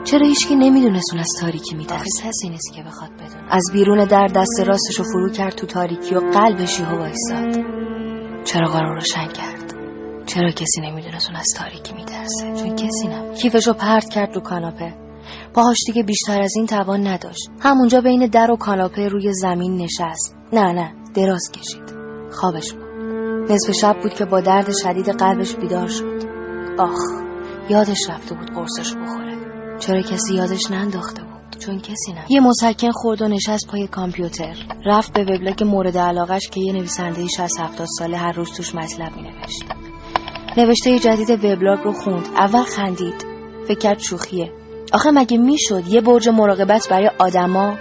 چرا هیچکی نمی‌دونست اون از تاریکی میترسه؟ کسی نیست که بخواد بدون از بیرون در دست راستشو فرو کرد تو تاریکی و قلبش یهو وایساد چراغا رو روشن کرد. چرا کسی نمی‌دونست اون از تاریکی میترسه؟ چون کسی نم کیفشو پرت کرد رو کاناپه. پاهاش دیگه بیشتر از این توان نداشت. همونجا بین در و کاناپه روی زمین نشست. نه نه دراز کشید. خوابش بود نصف شب بود که با درد شدید قلبش بیدار شد. آخ یادش رفته بود قرصش بخوره. چرا کسی یادش ننداخته بود؟ چون کسی نه یه مسکن خورد و نشست پای کامپیوتر. رفت به وبلاگ مورد علاقش که یه نویسنده 60 70 ساله هر روز توش مطلب می نوشت نوشته جدید وبلاگ رو خوند. اول خندید. فکر شوخیه. آخه مگه می‌شد یه برج مراقبت برای آدما؟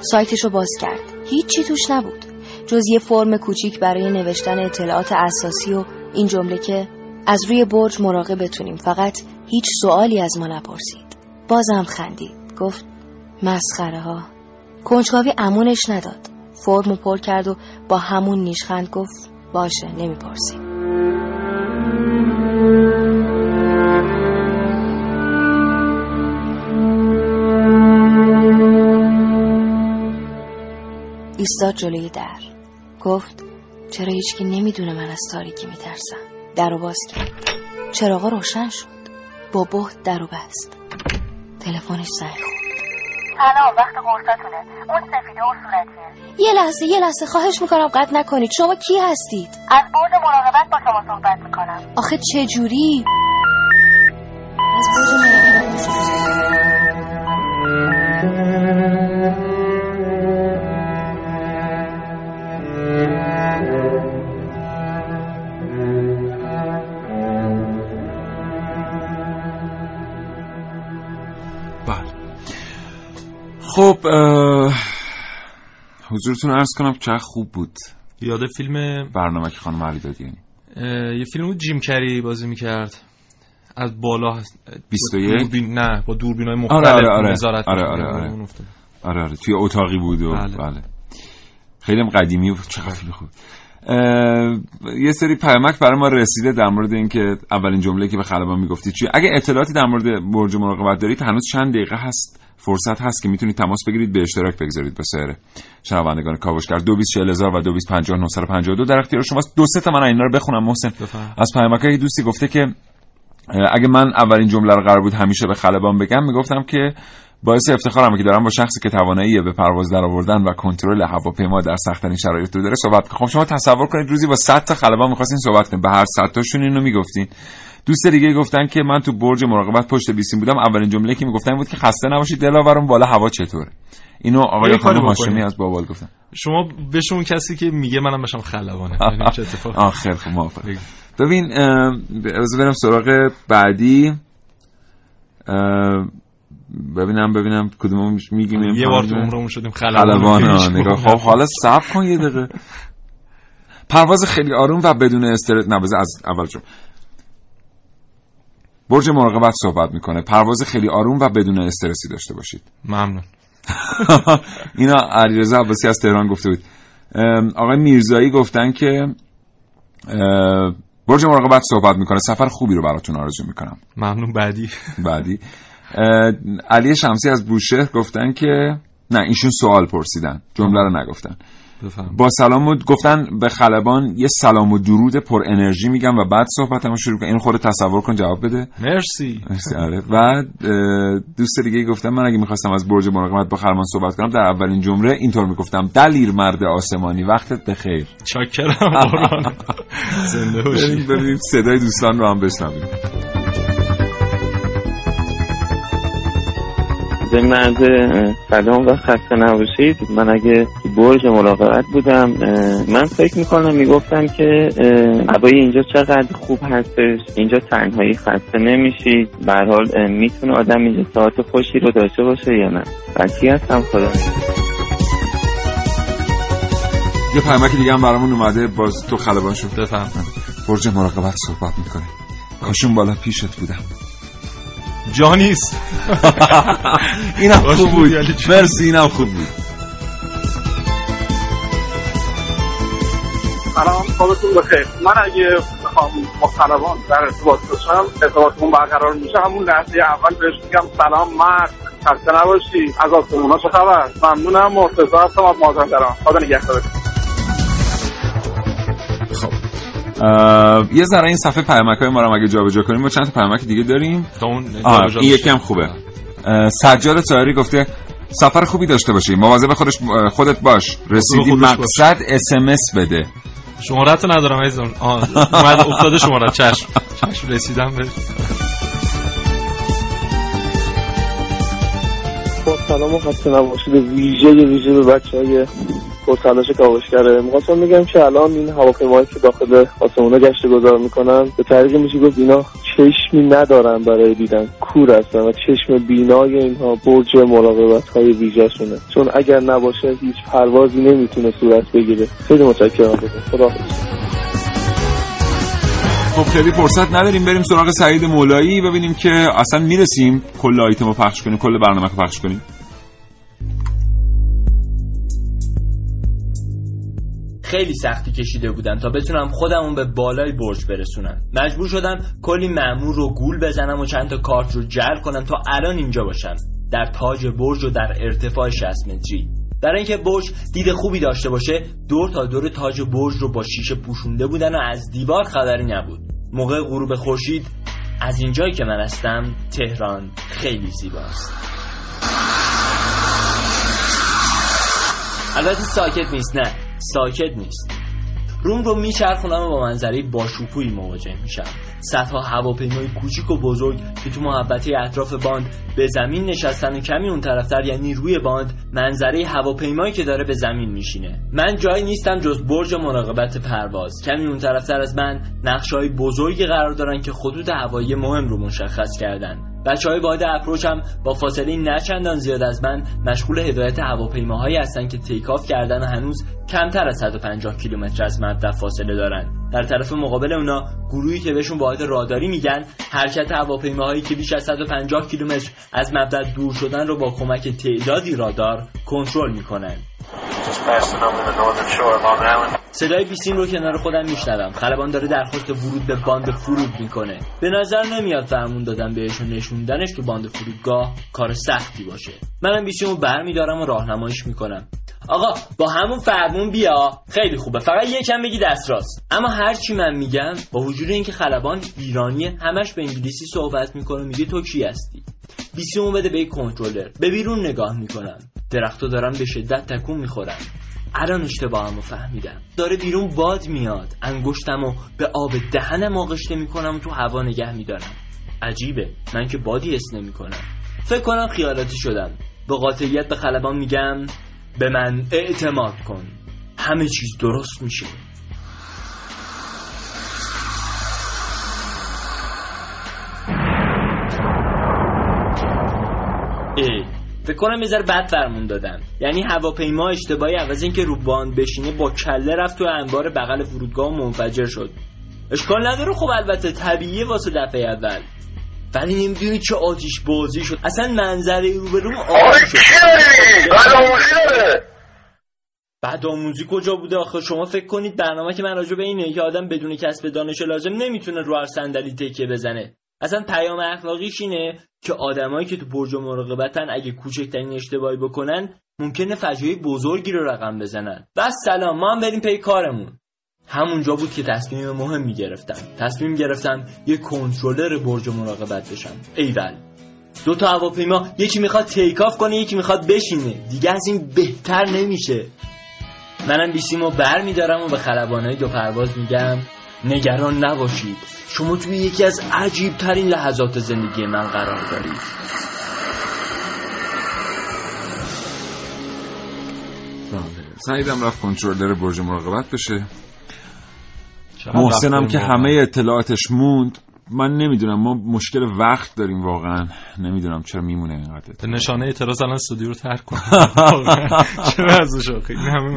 سایتش رو باز کرد. هیچی توش نبود. جز یه فرم کوچیک برای نوشتن اطلاعات اساسی و این جمله که از روی برج مراقب بتونیم. فقط هیچ سوالی از ما نپرسید. بازم خندید. گفت مسخره ها کنجکاوی امونش نداد. فرمو پر کرد و با همون نیشخند گفت باشه نمی‌پرسی ایستاد جلوی در. گفت چرا هیچکی نمی‌دونه من از تاریکی میترسم؟ در باز کرد. چراغا روشن شد. با بهت در و بست. تلفنش زنگ خورد. سلام وقت قرصاتونه اون سفیده و صورتیه. یه لحظه یه لحظه. خواهش می‌کنم قطع نکنید. شما کی هستید؟ از برد مراقبت با شما صحبت می‌کنم. آخه چه جوری از برد مراقبت حضورتون عرض کنم چه خوب بود. یاد فیلم برنامه که خانم علی دادیانی یه فیلم بود جیم کری بازی می‌کرد. از بالا 21 دوربین نه با دوربین های مختلف آره آره آره آره. آره آره. آره آره توی اتاقی بود و بله. بله, خیلی هم قدیمی بود چقدر فیلم خوب. اه، یه سری پیامک برای ما رسیده در مورد اینکه اولین جمله که به خلبان می‌گفتی چی اگه اطلاعاتی در مورد برج مراقبت دارید هنوز چند دقیقه هست. فرصت هست که می‌تونید تماس بگیرید به اشتراک بگذارید با سایر شنوندگان کاوشگر. 224000 و 225952 در اختیار شماست. دو سه تا من اینا رو بخونم محسن. از پیامک های دوستی گفته که اگه من اولین جمله رو قرار بود همیشه به خلبان بگم می‌گفتم که باعث افتخارمه که دارم با شخصی که توانایی به پرواز درآوردن و کنترل هواپیما در سختترین شرایط رو داره صحبت کنم خب شما تصور کنید روزی با 100 تا خلبان می‌خواستین صحبت کنید. به هر 100 تاشون اینو می‌گفتین. دوست دیگه گفتن که من تو برج مراقبت پشت بیسیم بودم اولین جمله که می‌گفتن بود که خسته نباشید دلاورم بالا هوا چطوره؟ اینو آقای خانم. هاشمی از بابال گفتن. شما بهش اون کسی که میگه منم بشم خلبانه. یعنی چه خیلی خوب موافق ببین بذار برم سراغ بعدی. ببینم ببینم کدوم میگیم یه بار تو عمرمون شدیم خلبان نگاه خب حالا صبر کن یه دقیقه. پرواز خیلی آروم و بدون استرس بذار از اول شروع. برج مراقبت صحبت می‌کنه. پرواز خیلی آروم و بدون استرسی داشته باشید. ممنون. اینا علیرضا عباسی از تهران گفته بود. آقای میرزایی گفتن که برج مراقبت صحبت می‌کنه. سفر خوبی رو براتون آرزو می‌کنم. ممنون. بعدی. بعدی. علی شمسی از بوشهر گفتن که نه ایشون سوال پرسیدن. جمله رو نگفتن. بفهم با سلام و گفتن به خلبان یه سلام و درود پر انرژی میگم و بعد صحبتمو شروع کن این خود تصور کن جواب بده. مرسی. مرسی. آره. اه، دوست دیگه گفتم من اگه می‌خواستم از برج مراقبت با خلبان صحبت کنم در اولین جمله اینطور می‌گفتم. دلیر مرد آسمانی. وقتت بخیر چاکرم زنده باشی. ببینیم صدای دوستان رو هم بشنویم. ضمن عرض سلام و خسته نباشید. من اگه برج مراقبت بودم من فکر می‌کنم می‌گفتم که هوای اینجا چقدر خوب هستش. اینجا تنهایی خسته نمیشید. به هر حال می‌تونه آدم اینجا ساعت خوشی رو داشته باشه یا نه. بچی هستم خدا یه پیامک دیگه هم برامون اومده. باز تو خلبان شد بفهم برج مراقبت صحبت می‌کنه کاشون بالا پیشت بودم. جا نیست اینم خوب بود. جان. مرسی اینم خوب بود. سلام خوابتون بخیر. من اگه بخوام با خلبان در ارتباط باشم ارتباطمون برقرار میشه. همون لحظه اول بهش میگم سلام مرد. خسته نباشی. از آسمونا چه خبر؟ ممنونم مرتضی هستم از مازندران. خدا نگهدارتون. یه ذره این صفحه پیامک های ما رو اگه جابجا کنیم ما چند تا پیامک دیگه داریم؟ تا اون این. یکی هم خوبه. سجاد طاهری گفته سفر خوبی داشته باشی. مواظب خودش خودت باش. رسیدی. مقصد اس ام اس بده. شمارت رو ندارم آه اومد افتاده شمارت. چشم. چشم رسیدم به با سلام و خسته نباشید. ویژه ویژه به بچه های پرتلاش کاوشگره می‌خواستم بگم که الان این هواپیمایی که داخل آسمونا گشت گذار می‌کنن به طریق میشه گفت اینا چشمی ندارن برای دیدن کور هستن و چشم بینای اینها برج مراقبت های ویژه شونه چون اگر نباشه هیچ پروازی نمی‌تونه صورت بگیره. خیلی متشکرم. خدا خب خیلی فرصت نداریم بریم سراغ سعید مولایی. ببینیم که اصلا می‌رسیم کل آیتم رو پخش کنیم کل برنامه رو پخش کنیم. خیلی سختی کشیده بودم تا بتونم خودمون به بالای برج برسونم. مجبور شدم کلی مأمور رو گول بزنم و چند تا کارت رو جر کنم تا الان اینجا باشم. در تاج برج و در ارتفاع 60 متری. برای اینکه برج دید خوبی داشته باشه دور تا دور تاج برج رو با شیشه پوشونده بودن و از دیوار خبری نبود. موقع غروب خورشید از اینجایی که من هستم تهران خیلی زیباست. البته ساکت نیست نه. ساکت نیست. روم رو میچرخونم و با منظره باشکوهی مواجه میشم. صدها هواپیمای کوچیک و بزرگ که تو محبته اطراف باند به زمین نشستن و کمی اون طرفتر یعنی روی باند منظره هواپیمایی که داره به زمین میشینه. من جایی نیستم جز برج مراقبت پرواز. کمی اون طرفتر از من نقشه های بزرگی قرار دارن که خطوط هوایی مهم رو مشخص کردن. بچه های واحد اپروچ هم با فاصله نه چندان زیاد از من مشغول هدایت هواپیماهایی هستن که تیکاف کردن و هنوز کمتر از 150 کیلومتر از مبدا فاصله دارن در طرف مقابل اونا گروهی که بهشون واحد راداری میگن حرکت هواپیماهایی که بیش از 150 کیلومتر از مبدا دور شدن رو با کمک تعدادی رادار کنترل می‌کنن صدای بیسیم رو کنار خودم میشنوم. خلبان داره درخواست ورود به باند فرود می‌کنه. به نظر نمیاد فرمون دادن بهشون نشوندنش که باند فرودگاه کار سختی باشه. منم بیسیم رو برمیدارم و راهنماییش می‌کنم. آقا با همون فرمون بیا. خیلی خوبه. فقط یکم بگی دست راست. اما هرچی من میگم با وجود اینکه خلبان ایرانی همش به انگلیسی صحبت می‌کنه میگه تو کی هستی؟ بیسیمو بده به کنترلر. به بیرون نگاه می‌کنم. درختو دارم به شدت تکون می‌خورم الان اشتباهمو فهمیدم. داره بیرون باد میاد. انگشتمو به آب دهنم آغشته می‌کنم و تو هوا نگه میدارم. عجیبه. من که بادی حس نمی‌کنم. فکر کنم خیالاتی شدم. به قاطعیت به خلبان میگم به من اعتماد کن. همه چیز درست میشه. کنم یه ذره بد فرمون دادم یعنی هواپیما اشتباهی عوض اینکه رو باند بشینه با کله رفت تو انبار بغل فرودگاه و منفجر شد. اشکال نداره خب البته طبیعیه واسه دفعه اول. ولی نمی‌دونی چه آتیش بازی شد. اصلا منظره رو به روم آتیش شد بعد آموزی کجا بوده آخه؟ شما فکر کنید برنامه که من راجع به اینه که آدم بدون کسب دانش لازم نمی‌تونه رو هر صندلی تکیه بزنه. اصلا پیام اخلاقیش اینه که آدمایی که تو برج مراقبتن اگه کوچکترین اشتباهی بکنن ممکنه فجایع بزرگی رو رقم بزنن. بس سلام ما هم بریم پی کارمون. همونجا بود که تصمیم مهم می‌گرفتم. تصمیم گرفتم یه کنترلر برج مراقبت بشم. ایول. دو تا هواپیما یکی می‌خواد تیکاف کنه یکی می‌خواد بشینه. دیگه از این بهتر نمیشه. منم بیسیمو بر میدارم و به خلبانای دو پرواز میگم. نگران نباشید. شما توی یکی از عجیب ترین لحظات زندگی من قرار دارید. سعیدم رفت کنترلر برج مراقبت بشه. محسنم که همه اطلاعاتش موند. من نمی‌دونم ما مشکل وقت داریم واقعا. نمی‌دونم چرا میمونه اینقدر به نشانه اعتراض الان استودیو رو ترک کن. چرا ازش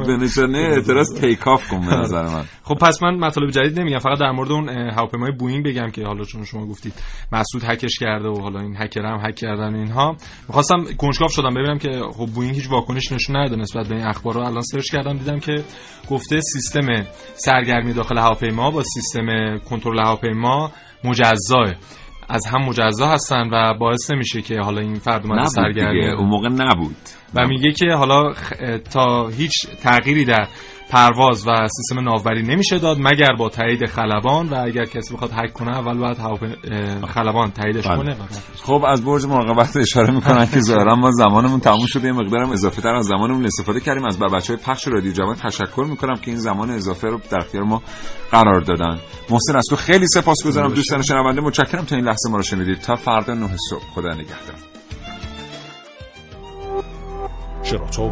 به نشانه اعتراض takeoff کن به نظر من. خب پس من مطالب جدید نمیگم فقط در مورد اون هواپیمای بوئینگ بگم که حالا چون شما گفتید مسعود هکش کرده و حالا این هکر هم هک کردن اینها. می‌خواستم کنجکاو شدم ببینم که خب بوئینگ هیچ واکنش نشون نداده نسبت به این اخبار رو الان search کردم دیدم که گفته سیستم سرگرمی داخل هواپیما با سیستم کنترل هواپیما مجزاه از هم مجزا هستن و باعث نمیشه که حالا این فرد اومده سرگرمی. اون موقع نبود. و میگه که حالا تا هیچ تغییری در پرواز و سیستم ناوبری نمیشه داد مگر با تایید خلبان و اگر کسی بخواد هک کنه اول باید خلبان تاییدش بله. کنه خب از برج مراقبت اشاره می‌کنن که ظاهرا ما زمانمون تموم شده یه مقدارم اضافه تر از زمانمون استفاده کردیم. از بچه های پخش رادیو جوان تشکر می‌کنم که این زمان اضافه رو در اختیار ما قرار دادن. محسن از تو خیلی سپاسگزارم دوستان شنونده متشکرم. تا این لحظه ما رو شنیدید. تا فردا 9 صبح. خدا نگهدار. شراطو